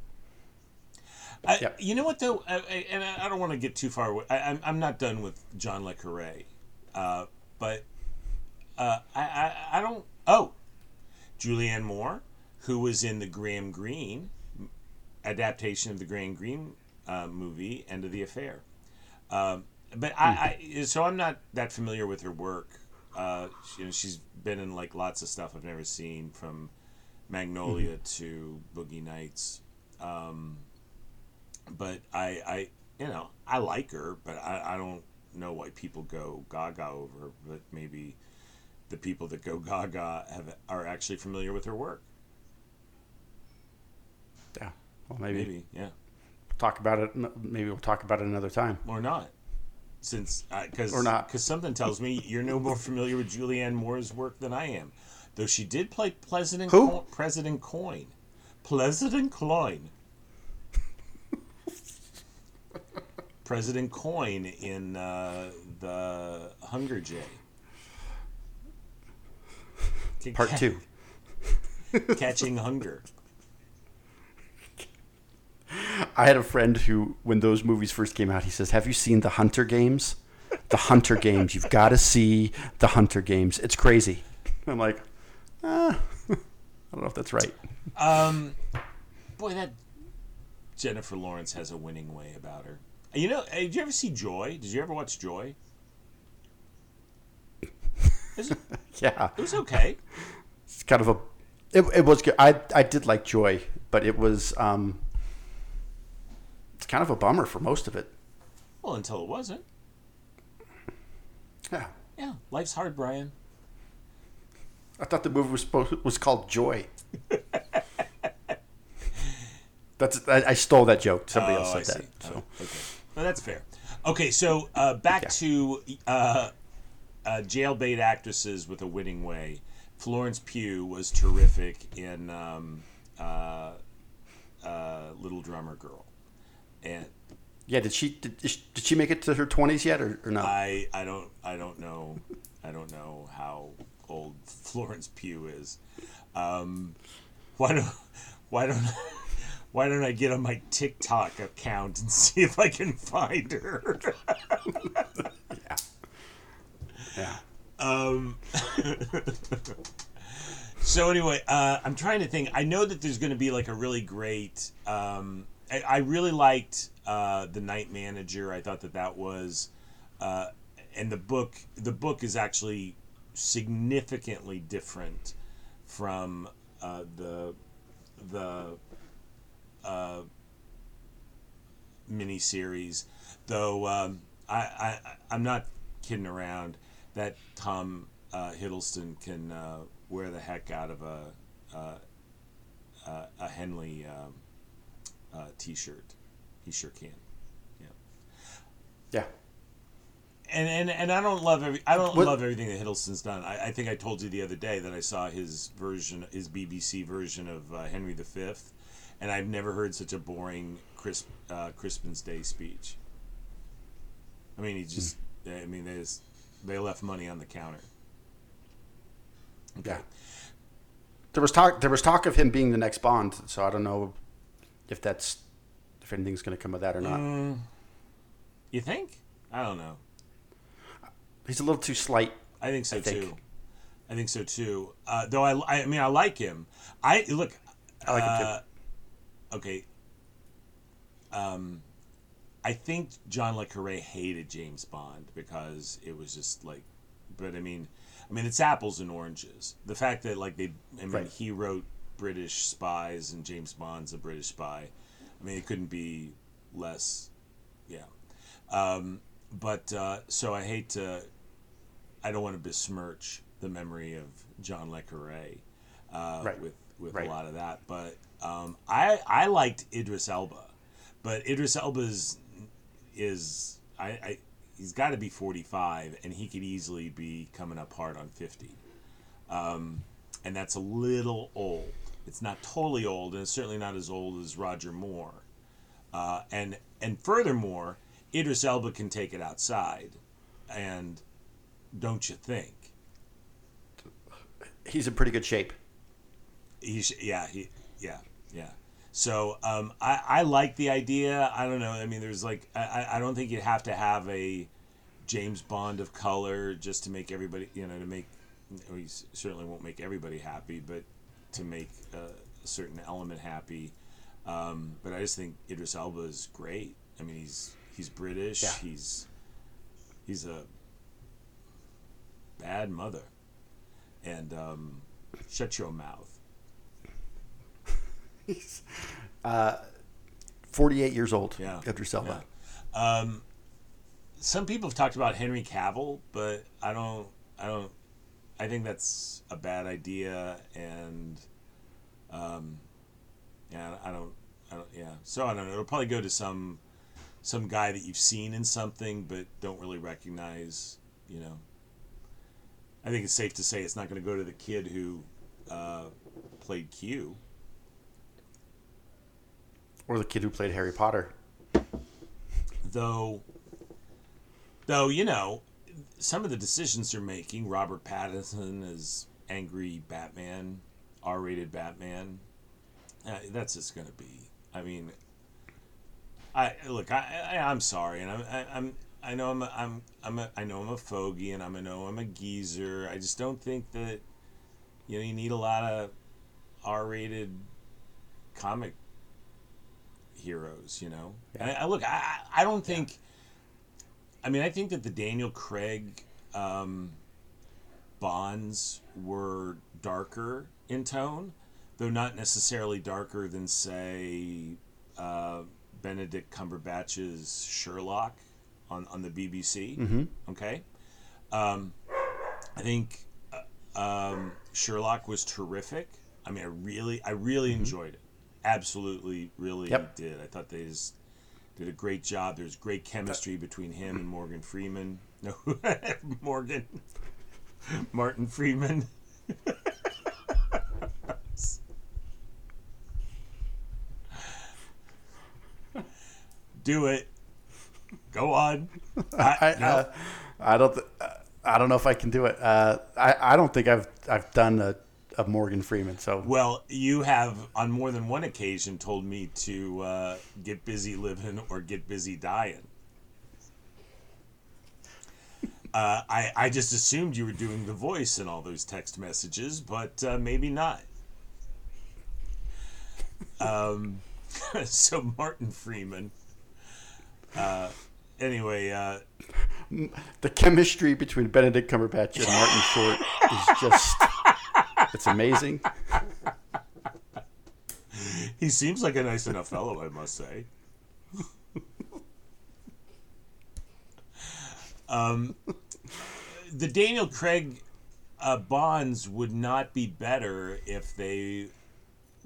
Speaker 1: I,
Speaker 2: Yep.
Speaker 1: You know what though, I, I, and I don't want to get too far away. I, I'm I'm not done with John le Carre, uh, but uh, I, I I don't. Oh, Julianne Moore, who was in the Graham Greene adaptation of the Graham Greene uh, movie, End of the Affair. Um, but I, I, so I'm not that familiar with her work. Uh, she- you know, she's been in like lots of stuff I've never seen, from Magnolia to Boogie Nights. Um, but I, I, you know, I like her, but I, I don't know why people go gaga over her. But maybe the people that go gaga have are actually familiar with her work.
Speaker 2: Yeah. Well, maybe,
Speaker 1: Maybe, yeah,
Speaker 2: talk about it. Maybe we'll talk about it another time.
Speaker 1: or not. Since because
Speaker 2: Or not.
Speaker 1: because something tells me you're no more familiar with Julianne Moore's work than I am, though she did play President
Speaker 2: Who?
Speaker 1: Co- President Coin, President Coin, President Coin in uh, the Hunger Jay.
Speaker 2: Part two.
Speaker 1: Catching Hunger.
Speaker 2: I had a friend who, when those movies first came out, he says, "Have you seen the Hunter Games? The Hunter Games. You've got to see the Hunter Games. It's crazy." I'm like, ah, I don't know if that's right.
Speaker 1: Um, boy, that Jennifer Lawrence has a winning way about her. You know, did you ever see Joy? Did you ever watch Joy? It was, it was okay.
Speaker 2: it's kind of a. It, it was good. I I did like Joy, but it was um. It's kind of a bummer for most of it.
Speaker 1: Well, until it wasn't.
Speaker 2: Yeah,
Speaker 1: Yeah, life's hard, Brian.
Speaker 2: I thought the movie was supposed was called Joy. That's I, I stole that joke. Somebody else
Speaker 1: Oh,
Speaker 2: said
Speaker 1: I
Speaker 2: that.
Speaker 1: see.
Speaker 2: So
Speaker 1: Oh, okay. Well, that's fair. Okay, so uh, back
Speaker 2: Yeah.
Speaker 1: to uh, uh, jailbait actresses with a winning way. Florence Pugh was terrific in um, uh, uh, Little Drummer Girl, and
Speaker 2: yeah, did she did, did she make it to her twenties yet or, or no?
Speaker 1: I I don't I don't know I don't know how old Florence Pugh is. Um, why don't why don't why don't I get on my TikTok account and see if I can find her?
Speaker 2: yeah.
Speaker 1: Um, so anyway, uh, I'm trying to think. I know that there's going to be like a really great. Um, I, I really liked uh, the Night Manager. I thought that that was, uh, and the book. The book is actually significantly different from uh, the the uh, miniseries, though. Um, I, I I'm not kidding around. That Tom uh, Hiddleston can uh, wear the heck out of a uh, a Henley um, uh, T-shirt. He sure can.
Speaker 2: Yeah. Yeah.
Speaker 1: And, and and I don't love every I don't
Speaker 2: What-
Speaker 1: love everything that Hiddleston's done. I, I think I told you the other day that I saw his version, his BBC version of uh, Henry V, and I've never heard such a boring Crisp uh, Crispin's Day speech. I mean, he just. I mean, they just, they left money on the counter.
Speaker 2: Yeah. There was talk. There was talk of him being the next Bond. So I don't know if that's if anything's going to come of that or not.
Speaker 1: Mm, you think? I don't know.
Speaker 2: He's a little too slight.
Speaker 1: I think so
Speaker 2: I think.
Speaker 1: too. I think so too. Uh, though I, I mean, I like him. I look.
Speaker 2: I like him
Speaker 1: too. Okay. Um, I think John le Carre hated James Bond because it was just like, but I mean, I mean, it's apples and oranges. The fact that like they, I mean,
Speaker 2: Right.
Speaker 1: he wrote British spies and James Bond's a British spy. I mean, it couldn't be less. Yeah. Um, but uh, so I hate to. I don't want to besmirch the memory of John Le Carre uh,
Speaker 2: Right.
Speaker 1: with with
Speaker 2: Right.
Speaker 1: a lot of that, but um, I I liked Idris Elba, but Idris Elba's is I, I he's got to be 45 and he could easily be coming up hard on 50 um, and that's a little old it's not totally old and it's certainly not as old as roger moore uh, and and furthermore idris elba can take it outside and don't you think
Speaker 2: He's in pretty good shape.
Speaker 1: He's yeah he yeah yeah. So um, I I like the idea. I don't know. I mean, there's like I I- don't think you'd have to have a James Bond of color just to make everybody you know to make. well, He certainly won't make everybody happy, but to make uh, a certain element happy. Um, but I just think Idris Elba is great. I mean, he's he's British.
Speaker 2: Yeah.
Speaker 1: He's he's a bad mother, and um, shut your mouth.
Speaker 2: He's uh, 48 years old.
Speaker 1: Yeah.
Speaker 2: Idris Elba.
Speaker 1: Um, some people have talked about Henry Cavill, but I don't. I don't. I think that's a bad idea, and um, yeah, I don't. I don't. Yeah. So I don't know. It'll probably go to some some guy that you've seen in something, but don't really recognize. You know. I think it's safe to say it's not going to go to the kid who uh, played Q.
Speaker 2: Or the kid who played Harry Potter.
Speaker 1: though though you know some of the decisions they're making robert pattinson is angry batman r-rated batman uh, that's just gonna be i mean i look i, I i'm sorry and i'm I, i'm i know i'm a, i'm i'm a, i know i'm a fogey and i'm a know i'm a geezer i just don't think that you know you need a lot of r-rated comic heroes, you know. And I, I look, I, I I don't think. I mean, I think that the Daniel Craig um, Bonds were darker in tone, though not necessarily darker than, say, uh, Benedict Cumberbatch's Sherlock on on the BBC.
Speaker 2: Mm-hmm.
Speaker 1: Okay, um, I think uh, um, Sherlock was terrific. I mean, I really, I really enjoyed it. Absolutely, really
Speaker 2: Yep.
Speaker 1: did. I thought they just did a great job. There's great chemistry between him and Morgan Freeman. No, Morgan, Martin Freeman. Do it. Go on.
Speaker 2: I, I,
Speaker 1: no.
Speaker 2: uh, I don't. Th- uh, I don't know if I can do it. Uh, I, I don't think I've I've done a, a Morgan Freeman. So
Speaker 1: Well, you have on more than one occasion told me to uh, get busy living or get busy dying. Uh, I, I just assumed you were doing the voice in all those text messages, but uh, maybe not. Um, so Martin Freeman. Uh, anyway, uh,
Speaker 2: the chemistry between Benedict Cumberbatch and Martin Short is just it's amazing.
Speaker 1: he seems like a nice enough fellow, I must say. um, the Daniel Craig uh, Bonds would not be better if they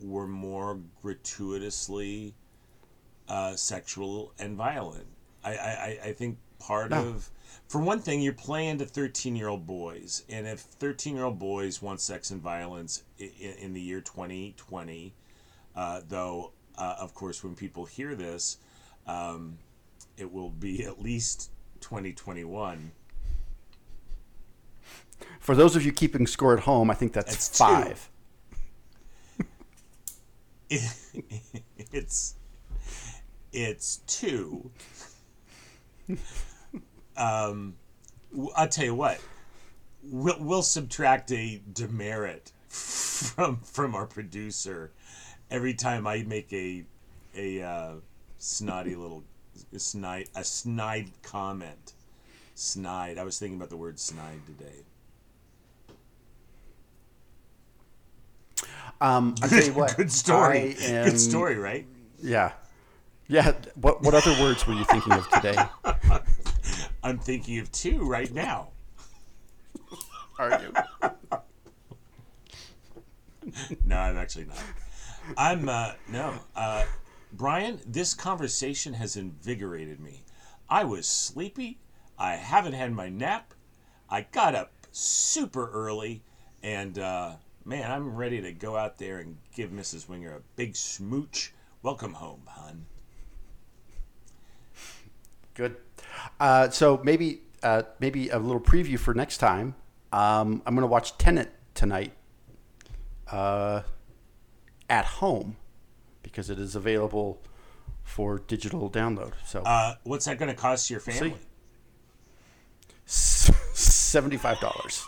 Speaker 1: were more gratuitously uh, sexual and violent. I, I, I- think part
Speaker 2: No.
Speaker 1: of, for one thing, you're playing to 13 year old boys. And if 13 year old boys want sex and violence in, in the year 2020, uh, though, uh, of course, when people hear this, um, it will be at least 2021.
Speaker 2: For those of you keeping score at home, I think that's,
Speaker 1: That's
Speaker 2: five.
Speaker 1: it's it's two. Um, I'll tell you what. We'll, we'll subtract a demerit from from our producer every time I make a a uh, snotty little a snide a snide comment. Snide. I was thinking about the word snide today.
Speaker 2: Um, I tell you what,
Speaker 1: Good story.
Speaker 2: I am-
Speaker 1: Good story, right?
Speaker 2: Yeah, yeah. What what other words were you thinking of today?
Speaker 1: I'm thinking of two right now.
Speaker 2: Are you?
Speaker 1: no, I'm actually not. I'm uh, no, uh, Brian. This conversation has invigorated me. I was sleepy. I haven't had my nap. I got up super early, and uh, man, I'm ready to go out there and give Mrs. Wenger a big smooch. Welcome home, hon.
Speaker 2: Good. Uh, so maybe uh, maybe a little preview for next time. Um, I'm going to watch Tenet tonight uh, at home because it is available for digital download. So
Speaker 1: Uh, what's that going to cost your family?
Speaker 2: seventy-five dollars.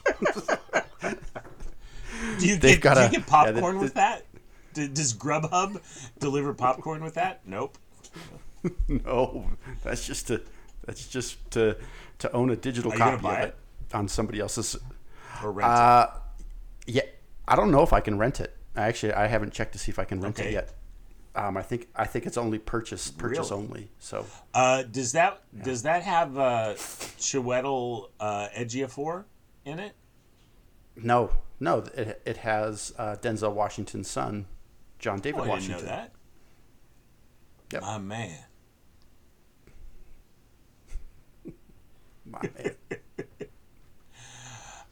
Speaker 1: Do you
Speaker 2: They've
Speaker 1: get, do you
Speaker 2: a-
Speaker 1: get
Speaker 2: yeah,
Speaker 1: popcorn
Speaker 2: the-
Speaker 1: with that? Does Grubhub deliver popcorn with that? Nope.
Speaker 2: no, that's just to that's just to to own a digital
Speaker 1: Are
Speaker 2: copy of
Speaker 1: it?
Speaker 2: it on somebody else's.
Speaker 1: Or rent
Speaker 2: Uh, yeah, I don't know if I can rent it. Actually, I haven't checked to see if I can rent
Speaker 1: Okay.
Speaker 2: it yet. Um, I think I think it's only purchase purchase
Speaker 1: Really?
Speaker 2: only. So?
Speaker 1: Uh, does that does that have uh, Chiwetel uh, Ejiofor in it?
Speaker 2: no, no, it it has uh, Denzel Washington's son, John David
Speaker 1: Oh, I didn't
Speaker 2: Washington.
Speaker 1: know that.
Speaker 2: Yep.
Speaker 1: My man.
Speaker 2: My man.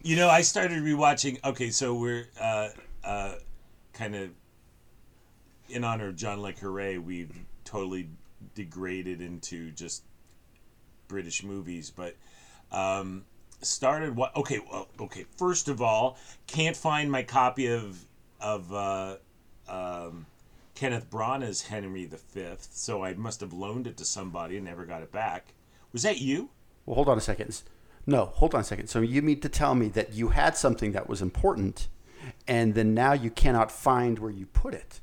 Speaker 1: You know, I started rewatching. Okay, so we're uh, uh, kind of in honor of John Le Carre. We've totally degraded into just British movies, but um, started what? Okay, well, okay. First of all, can't find my copy of of uh, um, Kenneth Branagh's Henry V, so I must have loaned it to somebody and never got it back. Was that you?
Speaker 2: Well, hold on a second. No, hold on a second. So you mean to tell me that you had something that was important, and then now you cannot find where you put it?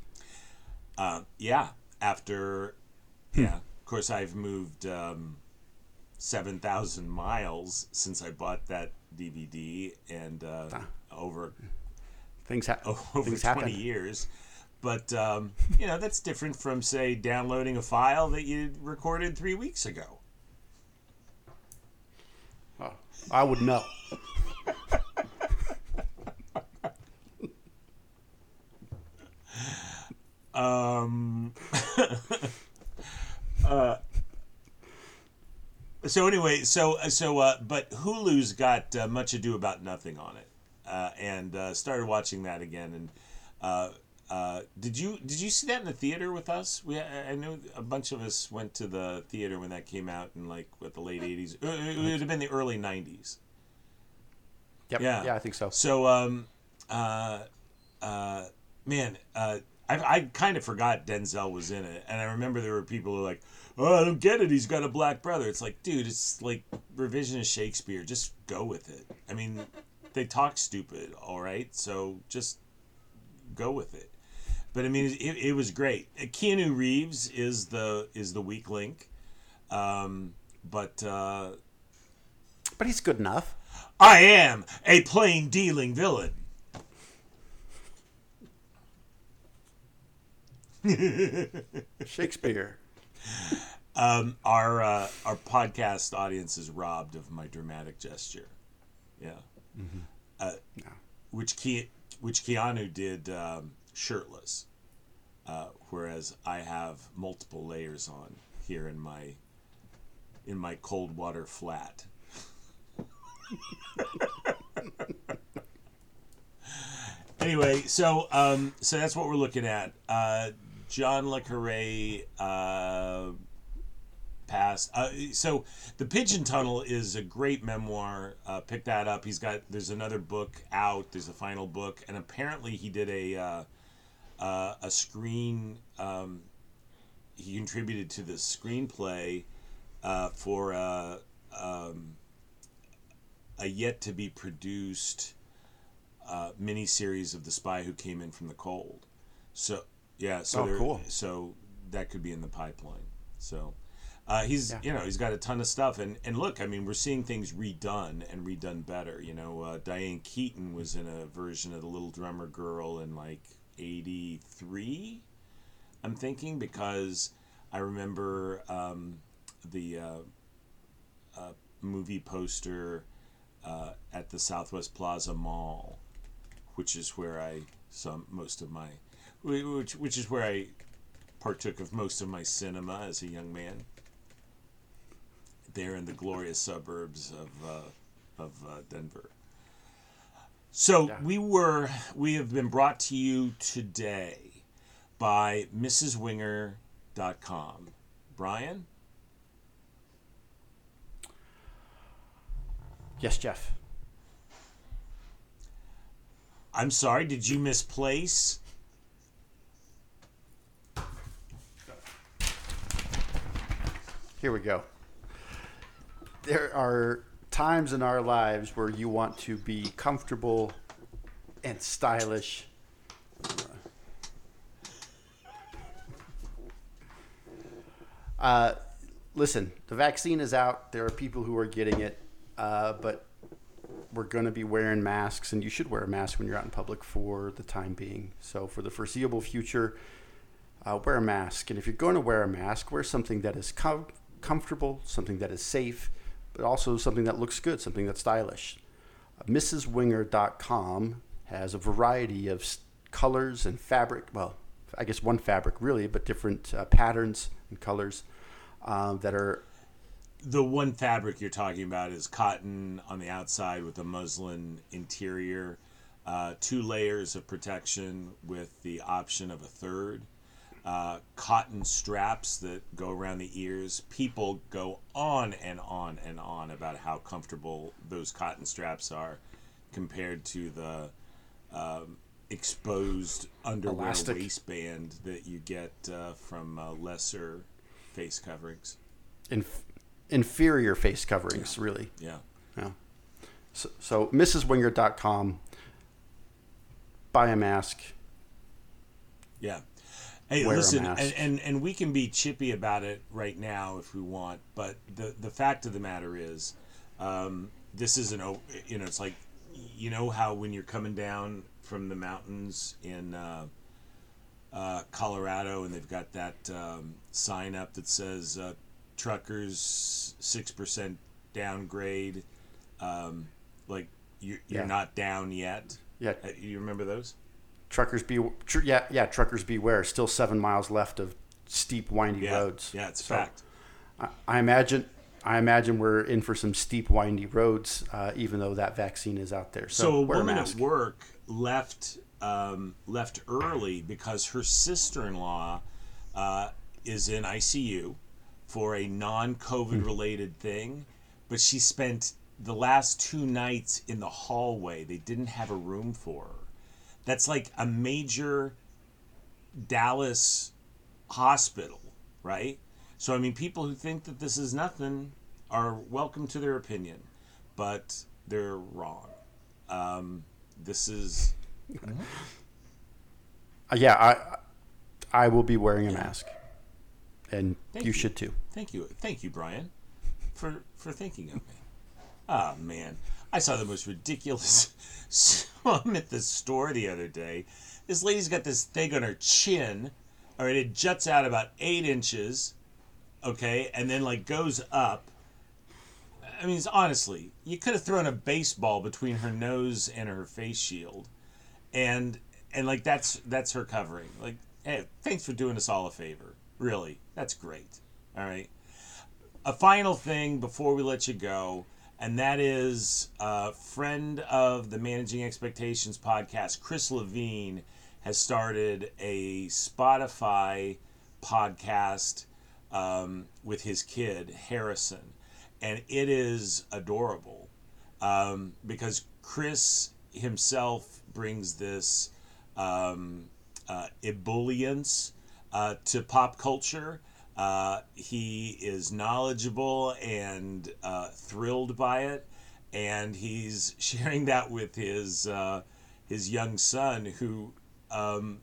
Speaker 1: Uh, yeah. After, yeah. Of course, I've moved um, seven thousand miles since I bought that DVD, and uh, over
Speaker 2: Things, ha-
Speaker 1: over
Speaker 2: things
Speaker 1: twenty
Speaker 2: happen.
Speaker 1: years. But um, you know that's different from say downloading a file that you recorded three weeks ago.
Speaker 2: Oh, I would know.
Speaker 1: Um, uh, so anyway, so so uh, but Hulu's got uh, Much Ado About Nothing on it, uh, and uh, started watching that again. And uh, uh, did you did you see that in the theater with us? We I I know a bunch of us went to the theater when that came out in like what the late eighties. It would have been the early nineties.
Speaker 2: Yep.
Speaker 1: Yeah.
Speaker 2: Yeah, I think so.
Speaker 1: So, um, uh, uh, man, uh, I, I kind of forgot Denzel was in it, and I remember there were people who were like, "Oh, I don't get it. He's got a black brother." It's like, dude, it's like revisionist Shakespeare. Just go with it. I mean, they talk stupid, all right. So just go with it. But I mean, it, it was great. Uh, Keanu Reeves is the is the weak link, um, but. Uh,
Speaker 2: But he's good enough.
Speaker 1: I am a plain dealing villain.
Speaker 2: Shakespeare.
Speaker 1: Um, our uh, our podcast audience is robbed of my dramatic gesture. Yeah. Uh, which Ke- which Keanu did um, shirtless, uh, whereas I have multiple layers on here in my in my cold water flat. anyway, so um, so that's what we're looking at. Uh, John Le Carre uh, passed. Uh, so the Pigeon Tunnel is a great memoir. Uh, pick that up. He's got. There's another book out. There's a final book, and apparently he did a uh, uh, a screen. Um, he contributed to the screenplay uh, for a, um, a yet to be produced uh, miniseries of the spy who came in from the cold. So yeah, so
Speaker 2: Oh,
Speaker 1: there-
Speaker 2: cool.
Speaker 1: so that could be in the pipeline. So uh, he's
Speaker 2: Yeah.
Speaker 1: you know he's got a ton of stuff and and look, I mean we're seeing things redone and redone better. You know, uh, Diane Keaton was in a version of the Little Drummer Girl in like '83. I'm thinking because I remember um, the uh, uh, movie poster uh, at the Southwest Plaza Mall, which is where I saw most of my, which which is where I partook of most of my cinema as a young man. There in the glorious suburbs of uh, of uh, Denver. So
Speaker 2: Yeah.
Speaker 1: we were we have been brought to you today by MrsWenger.com. Brian.
Speaker 2: Yes, Jeff.
Speaker 1: I'm sorry, did you misplace?
Speaker 2: Here we go. There are times in our lives where you want to be comfortable and stylish. Uh, listen, the vaccine is out. There are people who are getting it, uh, but we're going to be wearing masks, and you should wear a mask when you're out in public for the time being. So, for the foreseeable future, uh, wear a mask. And if you're going to wear a mask, wear something that is com- comfortable, something that is safe, but also something that looks good, something that's stylish. MrsWenger.com has a variety of colors and fabric. Well, I guess one fabric really, but different uh, patterns and colors um, that are
Speaker 1: The one fabric you're talking about is cotton on the outside with a muslin interior, uh, two layers of protection with the option of a third. Uh, cotton straps that go around the ears. People go on and on and on about how comfortable those cotton straps are compared to the um, exposed underwear
Speaker 2: Elastic.
Speaker 1: waistband that you get uh, from uh, lesser face coverings.
Speaker 2: inf- inferior face coverings, really.
Speaker 1: Yeah.
Speaker 2: Yeah. So, so MrsWenger.com, buy a mask.
Speaker 1: Yeah. Hey, listen, and, and and we can be chippy about it right now if we want, but the the fact of the matter is, um, this isn't o- you know it's like you know how when you're coming down from the mountains in uh, uh, Colorado and they've got that um, sign up that says uh, truckers six percent downgrade, um, like you you're
Speaker 2: Yeah.
Speaker 1: not down yet.
Speaker 2: Yeah,
Speaker 1: Uh, You remember those?
Speaker 2: Truckers be tr- yeah yeah truckers beware. Still seven miles left of steep, windy
Speaker 1: Yeah,
Speaker 2: roads.
Speaker 1: yeah, it's
Speaker 2: So,
Speaker 1: fact.
Speaker 2: I, I imagine. I imagine we're in for some steep, windy roads, uh, even though that vaccine is out there. So,
Speaker 1: So a
Speaker 2: a
Speaker 1: woman
Speaker 2: mask.
Speaker 1: at work left um, left early because her sister-in-law uh, is in ICU for a non-COVID related thing, but she spent the last two nights in the hallway. They didn't have a room for her. That's like a major Dallas hospital, right? So I mean, people who think that this is nothing are welcome to their opinion, but they're wrong. Um, this is
Speaker 2: Uh, yeah, I I will be wearing a mask, and you
Speaker 1: you.
Speaker 2: should too.
Speaker 1: thank you, thank you, Brian, for for thinking of me. Ah man, I saw the most ridiculous. So I'm at the store the other day. This lady's got this thing on her chin. All right, it juts out about eight inches. Okay, and then like goes up. I mean, honestly, you could have thrown a baseball between her nose and her face shield, and and like that's that's her covering. Like, hey, thanks for doing us all a favor. Really, that's great. All right. A final thing before we let you go, and that is a friend of the Managing Expectations podcast, Chris Levine, has started a Spotify podcast um, with his kid Harrison, and it is adorable um, because Chris himself brings this um, uh, ebullience uh, to pop culture. Uh, he is knowledgeable and uh, thrilled by it, and he's sharing that with his uh, his young son, who um,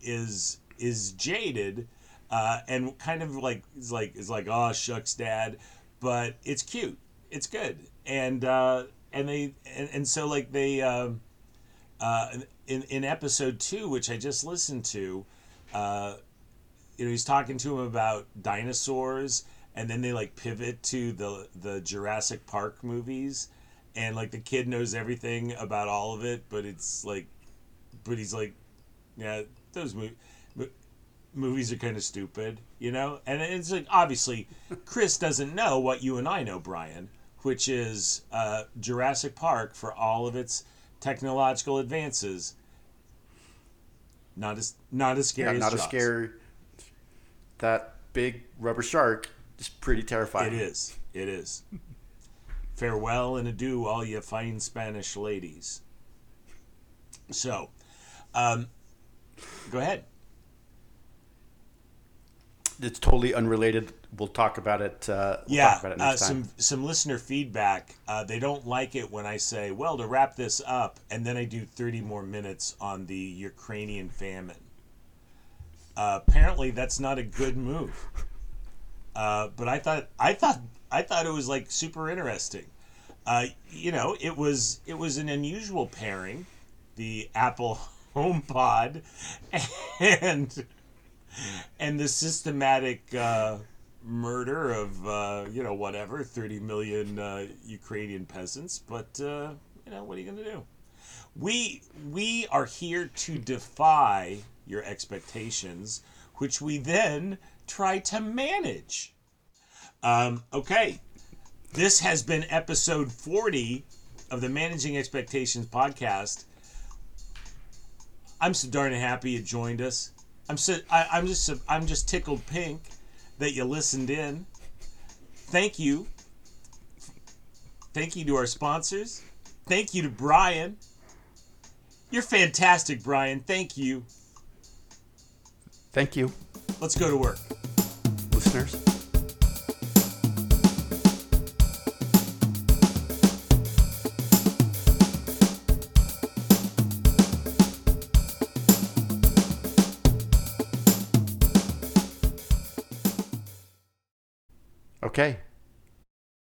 Speaker 1: is is jaded uh, and kind of like is like is like oh shucks dad, but it's cute, it's good, and uh, and they and, and so like they. Um, uh, in in episode two, which I just listened to, you know, he's talking to him about dinosaurs, and then they like pivot to the the Jurassic Park movies, and like the kid knows everything about all of it, but it's like, but he's like, yeah, those mo- mo- movies are kind of stupid, you know. And it's like obviously, Chris doesn't know what you and I know, Brian, which is uh, Jurassic Park for all of its technological advances. Not as not as scary
Speaker 2: Yeah,
Speaker 1: as
Speaker 2: not as
Speaker 1: Jaws.
Speaker 2: scary. That big rubber shark is pretty terrifying.
Speaker 1: It is. It is. Farewell and adieu, all you fine Spanish ladies. So, um, go ahead.
Speaker 2: It's totally unrelated. We'll talk about it. Uh, we'll
Speaker 1: yeah,
Speaker 2: talk about it
Speaker 1: uh,
Speaker 2: next time.
Speaker 1: some some listener feedback. Uh, they don't like it when I say, "Well, to wrap this up," and then I do thirty more minutes on the Ukrainian famine. Uh, apparently, that's not a good move. Uh, but I thought I thought I thought it was like super interesting. Uh, you know, it was it was an unusual pairing, the Apple HomePod, and and the systematic uh, murder of uh, you know whatever thirty million uh, Ukrainian peasants. But uh, you know, what are you going to do? We we are here to defy your expectations, which we then try to manage. Um, okay, this has been episode forty of the Managing Expectations podcast. I'm so darn happy you joined us. I'm so I, I'm just I'm just tickled pink that you listened in. Thank you. Thank you to our sponsors. Thank you to Brian. You're fantastic, Brian. Thank you.
Speaker 2: Thank you,
Speaker 1: Let's go to work.
Speaker 2: listeners. Okay,